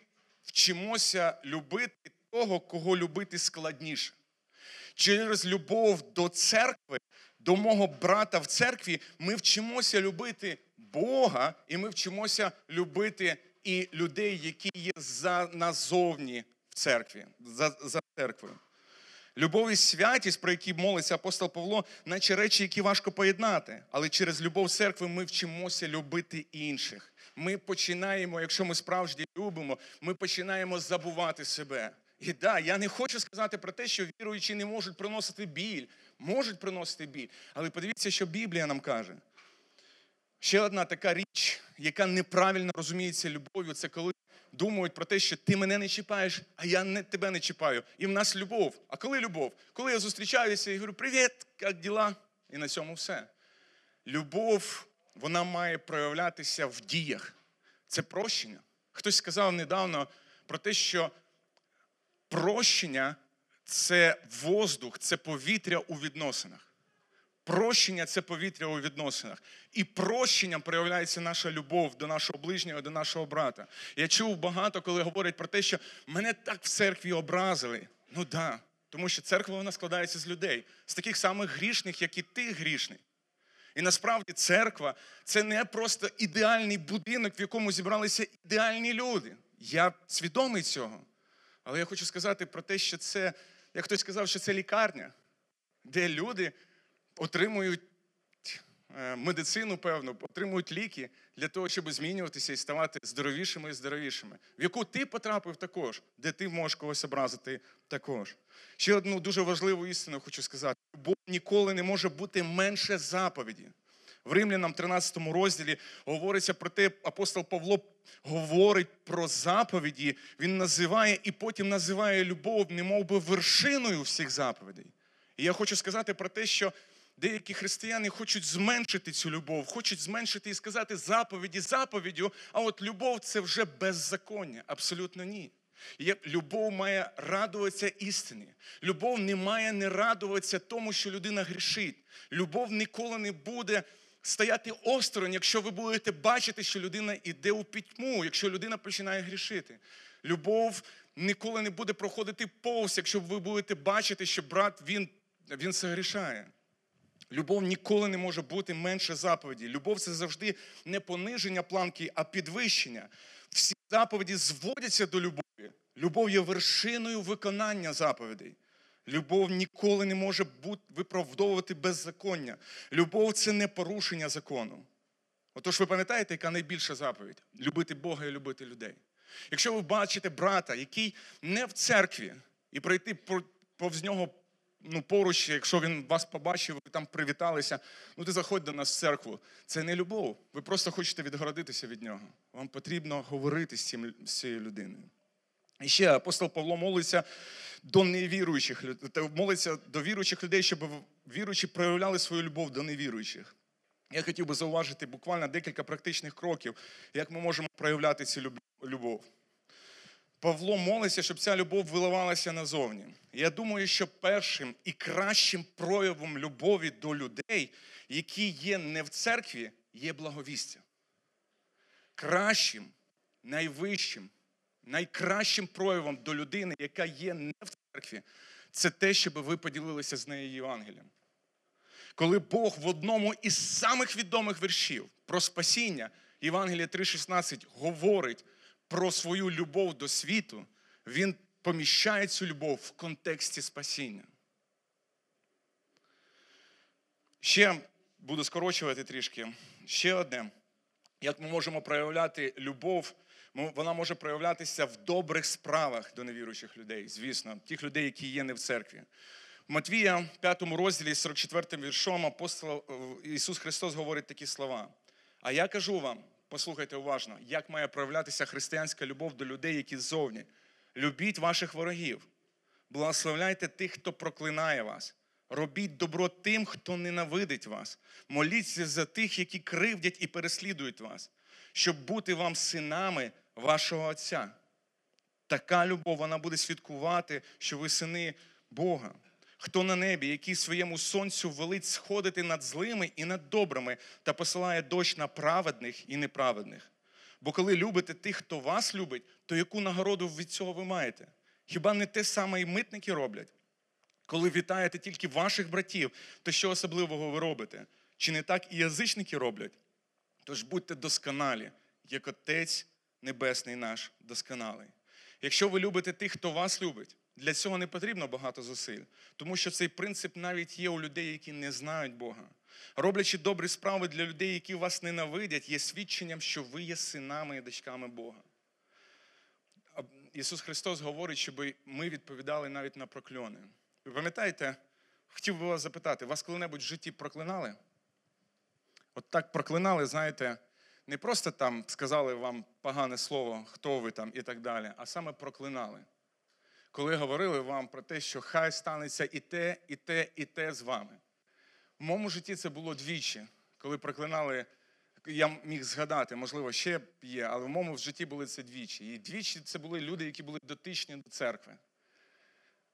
вчимося любити того, кого любити складніше. Через любов до церкви, до мого брата в церкві, ми вчимося любити Бога, і ми вчимося любити і людей, які є за назовні в церкві, за, за церквою. Любов і святість, про які молиться апостол Павло, наче речі, які важко поєднати. Але через любов церкви ми вчимося любити інших. Ми починаємо, якщо ми справді любимо, ми починаємо забувати себе. І да, я не хочу сказати про те, що віруючі не можуть приносити біль, можуть приносити біль. Але подивіться, що Біблія нам каже. Ще одна така річ, яка неправильно розуміється любов'ю, це коли думають про те, що ти мене не чіпаєш, а я не, тебе не чіпаю. І в нас любов. А коли любов? Коли я зустрічаюся і говорю, привіт, як діла? І на цьому все. Любов, вона має проявлятися в діях. Це прощення. Хтось сказав недавно про те, що прощення це воздух, це повітря у відносинах. Прощення це повітря у відносинах. І прощенням проявляється наша любов до нашого ближнього, до нашого брата. Я чув багато, коли говорять про те, що мене так в церкві образили. Ну да, тому що церква вона складається з людей, з таких самих грішних, як і ти грішний. І насправді церква це не просто ідеальний будинок, в якому зібралися ідеальні люди. Я свідомий цього. Але я хочу сказати про те, що це, як хтось сказав, що це лікарня, де люди отримують е, медицину, певно, отримують ліки для того, щоб змінюватися і ставати здоровішими і здоровішими, в яку ти потрапив також, де ти можеш когось образити також. Ще одну дуже важливу істину хочу сказати: Бог ніколи не може бути менше заповіді. В Римлянам 13 розділі говориться про те, апостол Павло говорить про заповіді, він називає і потім називає любов, немов би вершиною всіх заповідей. І я хочу сказати про те, що деякі християни хочуть зменшити цю любов, хочуть зменшити і сказати заповіді заповіддю, а от любов це вже беззаконня. Абсолютно ні. Любов має радуватися істині. Любов не має не радуватися тому, що людина грішить. Любов ніколи не буде стояти осторонь, якщо ви будете бачити, що людина йде у пітьму, якщо людина починає грішити. Любов ніколи не буде проходити повз, якщо ви будете бачити, що брат він, він согрішає. Любов ніколи не може бути менше заповіді. Любов це завжди не пониження планки, а підвищення. Всі заповіді зводяться до любові. Любов є вершиною виконання заповідей. Любов ніколи не може бути, виправдовувати беззаконня. Любов це не порушення закону. Отож, ви пам'ятаєте, яка найбільша заповідь? Любити Бога і любити людей. Якщо ви бачите брата, який не в церкві, і пройти повз нього ну, поруч, якщо він вас побачив, ви там привіталися, ну ти заходь до нас в церкву. Це не любов. Ви просто хочете відгородитися від нього. Вам потрібно говорити з, цим, з цією людиною. І ще апостол Павло молиться до невіруючих молиться до віруючих людей, щоб віруючі проявляли свою любов до невіруючих. Я хотів би зауважити буквально декілька практичних кроків, як ми можемо проявляти цю любов. Павло молиться, щоб ця любов виливалася назовні. Я думаю, що першим і кращим проявом любові до людей, які є не в церкві, є благовістя. Кращим, найвищим, найкращим проявом до людини, яка є не в церкві, це те, щоб ви поділилися з нею Євангелієм. Коли Бог в одному із самих відомих віршів про спасіння, Євангелія 3,16, говорить про свою любов до світу, він поміщає цю любов в контексті спасіння. Ще буду скорочувати трішки. Ще одне. Як ми можемо проявляти любов, вона може проявлятися в добрих справах до невіруючих людей, звісно, тих людей, які є не в церкві. В Матвія, 5 розділі, 44 віршом, апостол е, Ісус Христос говорить такі слова. А я кажу вам, послухайте уважно, як має проявлятися християнська любов до людей, які ззовні. Любіть ваших ворогів, благословляйте тих, хто проклинає вас. Робіть добро тим, хто ненавидить вас. Моліться за тих, які кривдять і переслідують вас, щоб бути вам синами вашого Отця. Така любов вона буде свідкувати, що ви сини Бога. Хто на небі, який своєму сонцю велить сходити над злими і над добрими, та посилає дощ на праведних і неправедних. Бо коли любите тих, хто вас любить, то яку нагороду від цього ви маєте? Хіба не те саме і митники роблять? Коли вітаєте тільки ваших братів, то що особливого ви робите? Чи не так і язичники роблять? Тож будьте досконалі, як Отець Небесний наш досконалий. Якщо ви любите тих, хто вас любить, для цього не потрібно багато зусиль, тому що цей принцип навіть є у людей, які не знають Бога. Роблячи добрі справи для людей, які вас ненавидять, є свідченням, що ви є синами і дочками Бога. Ісус Христос говорить, щоб ми відповідали навіть на прокльони. Ви пам'ятаєте, хотів би вас запитати, вас коли-небудь в житті проклинали? От так проклинали, знаєте, не просто там сказали вам погане слово, хто ви там і так далі, а саме проклинали. Коли говорили вам про те, що хай станеться і те, і те, і те з вами. В моєму житті це було двічі, коли проклинали, я міг згадати, можливо, ще є, але в моєму житті були це двічі. І двічі це були люди, які були дотичні до церкви,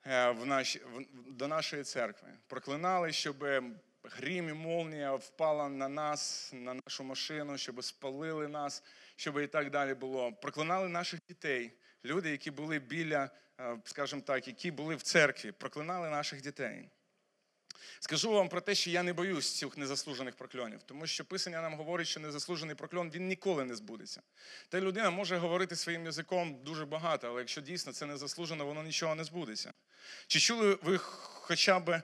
е, в наші, в, до нашої церкви. Проклинали, щоб грім і молнія впала на нас, на нашу машину, щоб спалили нас, щоб і так далі було. Проклинали наших дітей, люди, які були біля, е, скажімо так, які були в церкві, проклинали наших дітей. Скажу вам про те, що я не боюсь цих незаслужених прокльонів, тому що Писання нам говорить, що незаслужений прокльон він ніколи не збудеться. Та людина може говорити своїм язиком дуже багато, але якщо дійсно це незаслужено, воно нічого не збудеться. Чи чули ви хоча б е,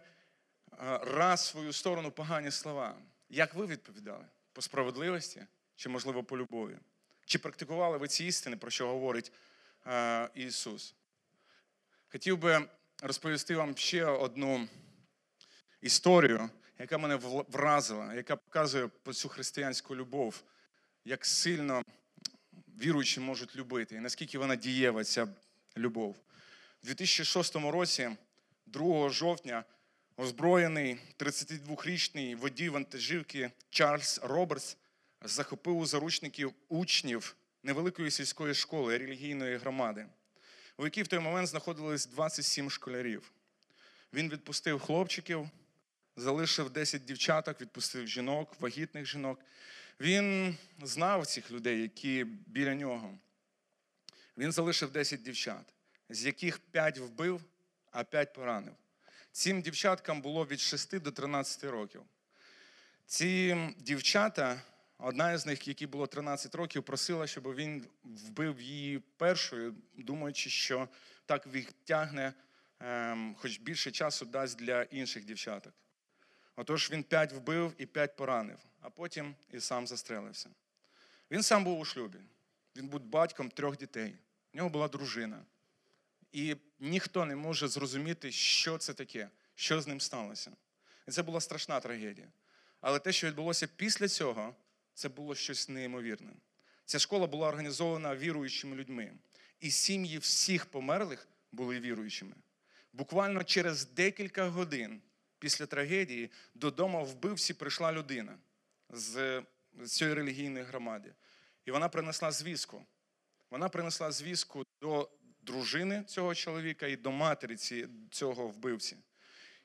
раз свою сторону погані слова? Як ви відповідали? По справедливості чи, можливо, по любові? Чи практикували ви ці істини, про що говорить Ісус? Хотів би розповісти вам ще одну історію, яка мене вразила, яка показує про цю християнську любов, як сильно віруючі можуть любити, і наскільки вона дієва, ця любов. У 2006 році, 2 жовтня, озброєний 32-річний водій вантажівки Чарльз Робертс захопив у заручників учнів невеликої сільської школи релігійної громади, у якій в той момент знаходились 27 школярів. Він відпустив хлопчиків, залишив 10 дівчаток, відпустив жінок, вагітних жінок. Він знав цих людей, які біля нього. Він залишив 10 дівчат, з яких 5 вбив, а 5 поранив. Цим дівчаткам було від 6 до 13 років. Ці дівчата, одна з них, якій було 13 років, просила, щоб він вбив її першою, думаючи, що так відтягне, ем, хоч більше часу дасть для інших дівчаток. Отож він п'ять вбив і п'ять поранив, а потім і сам застрелився. Він сам був у шлюбі. Він був батьком трьох дітей. У нього була дружина. І ніхто не може зрозуміти, що це таке, що з ним сталося. І це була страшна трагедія. Але те, що відбулося після цього, це було щось неймовірне. Ця школа була організована віруючими людьми. І сім'ї всіх померлих були віруючими. Буквально через декілька годин після трагедії додому вбивці прийшла людина з цієї релігійної громади. І вона принесла звістку. Вона принесла звістку до дружини цього чоловіка і до матері цього вбивці.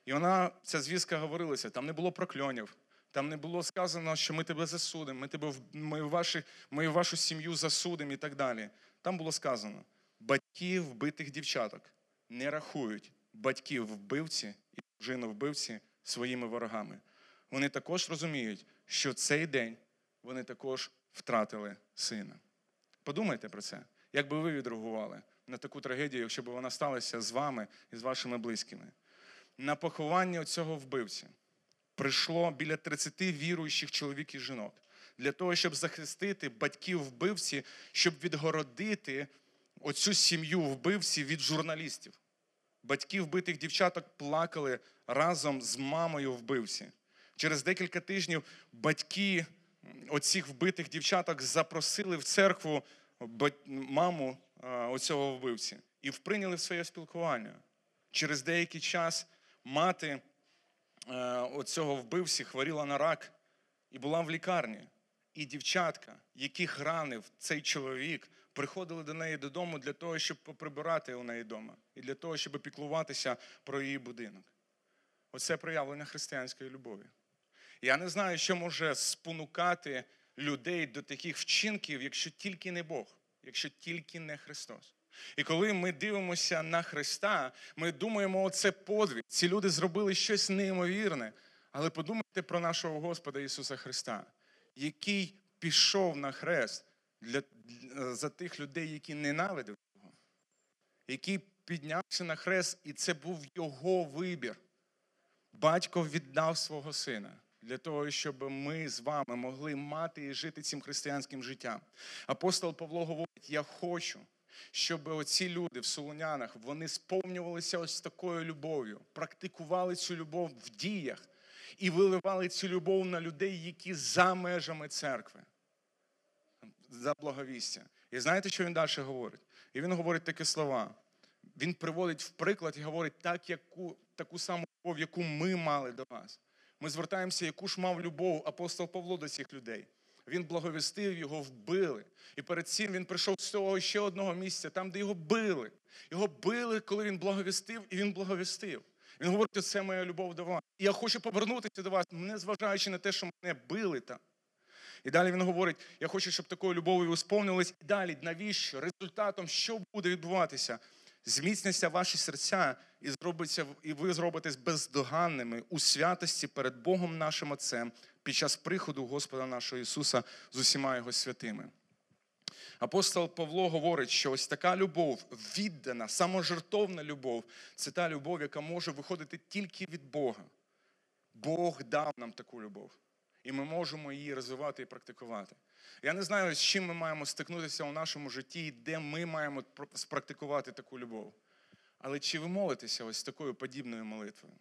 І вона, ця звістка говорилася, там не було прокльонів, там не було сказано, що ми тебе засудимо, ми тебе ми, ваші, ми вашу сім'ю засудимо і так далі. Там було сказано: батьків вбитих дівчаток не рахують батьків вбивці і дружину вбивці своїми ворогами. Вони також розуміють, що цей день вони також втратили сина. Подумайте про це, як би ви відреагували на таку трагедію, якщо б вона сталася з вами і з вашими близькими. На поховання цього вбивці прийшло біля 30 віруючих чоловік і жінок для того, щоб захистити батьків вбивці, щоб відгородити оцю сім'ю вбивці від журналістів. Батьки вбитих дівчаток плакали разом з мамою вбивці. Через декілька тижнів батьки оцих вбитих дівчаток запросили в церкву маму оцього вбивці і вприйняли в своє спілкування. Через деякий час мати оцього вбивці хворіла на рак і була в лікарні. І дівчатка, яких ранив цей чоловік, приходили до неї додому для того, щоб поприбирати у неї вдома, і для того, щоб піклуватися про її будинок. Оце проявлення християнської любові. Я не знаю, що може спонукати людей до таких вчинків, якщо тільки не Бог, якщо тільки не Христос. І коли ми дивимося на Христа, ми думаємо, оце подвиг. Ці люди зробили щось неймовірне. Але подумайте про нашого Господа Ісуса Христа, який пішов на хрест для, за тих людей, які ненавидили Його, який піднявся на хрест, і це був його вибір. Батько віддав свого сина для того, щоб ми з вами могли мати і жити цим християнським життям. Апостол Павло говорить: я хочу, щоб оці люди в Солонянах вони сповнювалися ось такою любов'ю, практикували цю любов в діях і виливали цю любов на людей, які за межами церкви. За благовістя. І знаєте, що він далі говорить? І він говорить такі слова. Він приводить в приклад і говорить так, яку, таку саму любов, яку ми мали до вас. Ми звертаємося, яку ж мав любов апостол Павло до цих людей. Він благовістив, його вбили. І перед цим він прийшов з цього ще одного місця, там, де його били. Його били, коли він благовістив, і він благовістив. Він говорить, це моя любов до вас. І я хочу повернутися до вас, не зважаючи на те, що мене били там. І далі він говорить: я хочу, щоб такою любов'ю ви сповнились. І далі, навіщо? Результатом, що буде відбуватися? Зміцняться ваші серця, і зробиться, і ви зробитесь бездоганними у святості перед Богом нашим Отцем під час приходу Господа нашого Ісуса з усіма Його святими. Апостол Павло говорить, що ось така любов, віддана, саможертовна любов, це та любов, яка може виходити тільки від Бога. Бог дав нам таку любов. І ми можемо її розвивати і практикувати. Я не знаю, з чим ми маємо стикнутися у нашому житті, де ми маємо спрактикувати таку любов. Але чи ви молитеся ось такою подібною молитвою?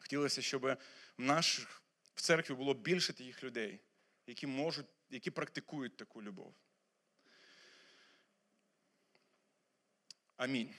Хотілося, щоб в наших в церкві було більше таких людей, які можуть, які практикують таку любов. Амінь.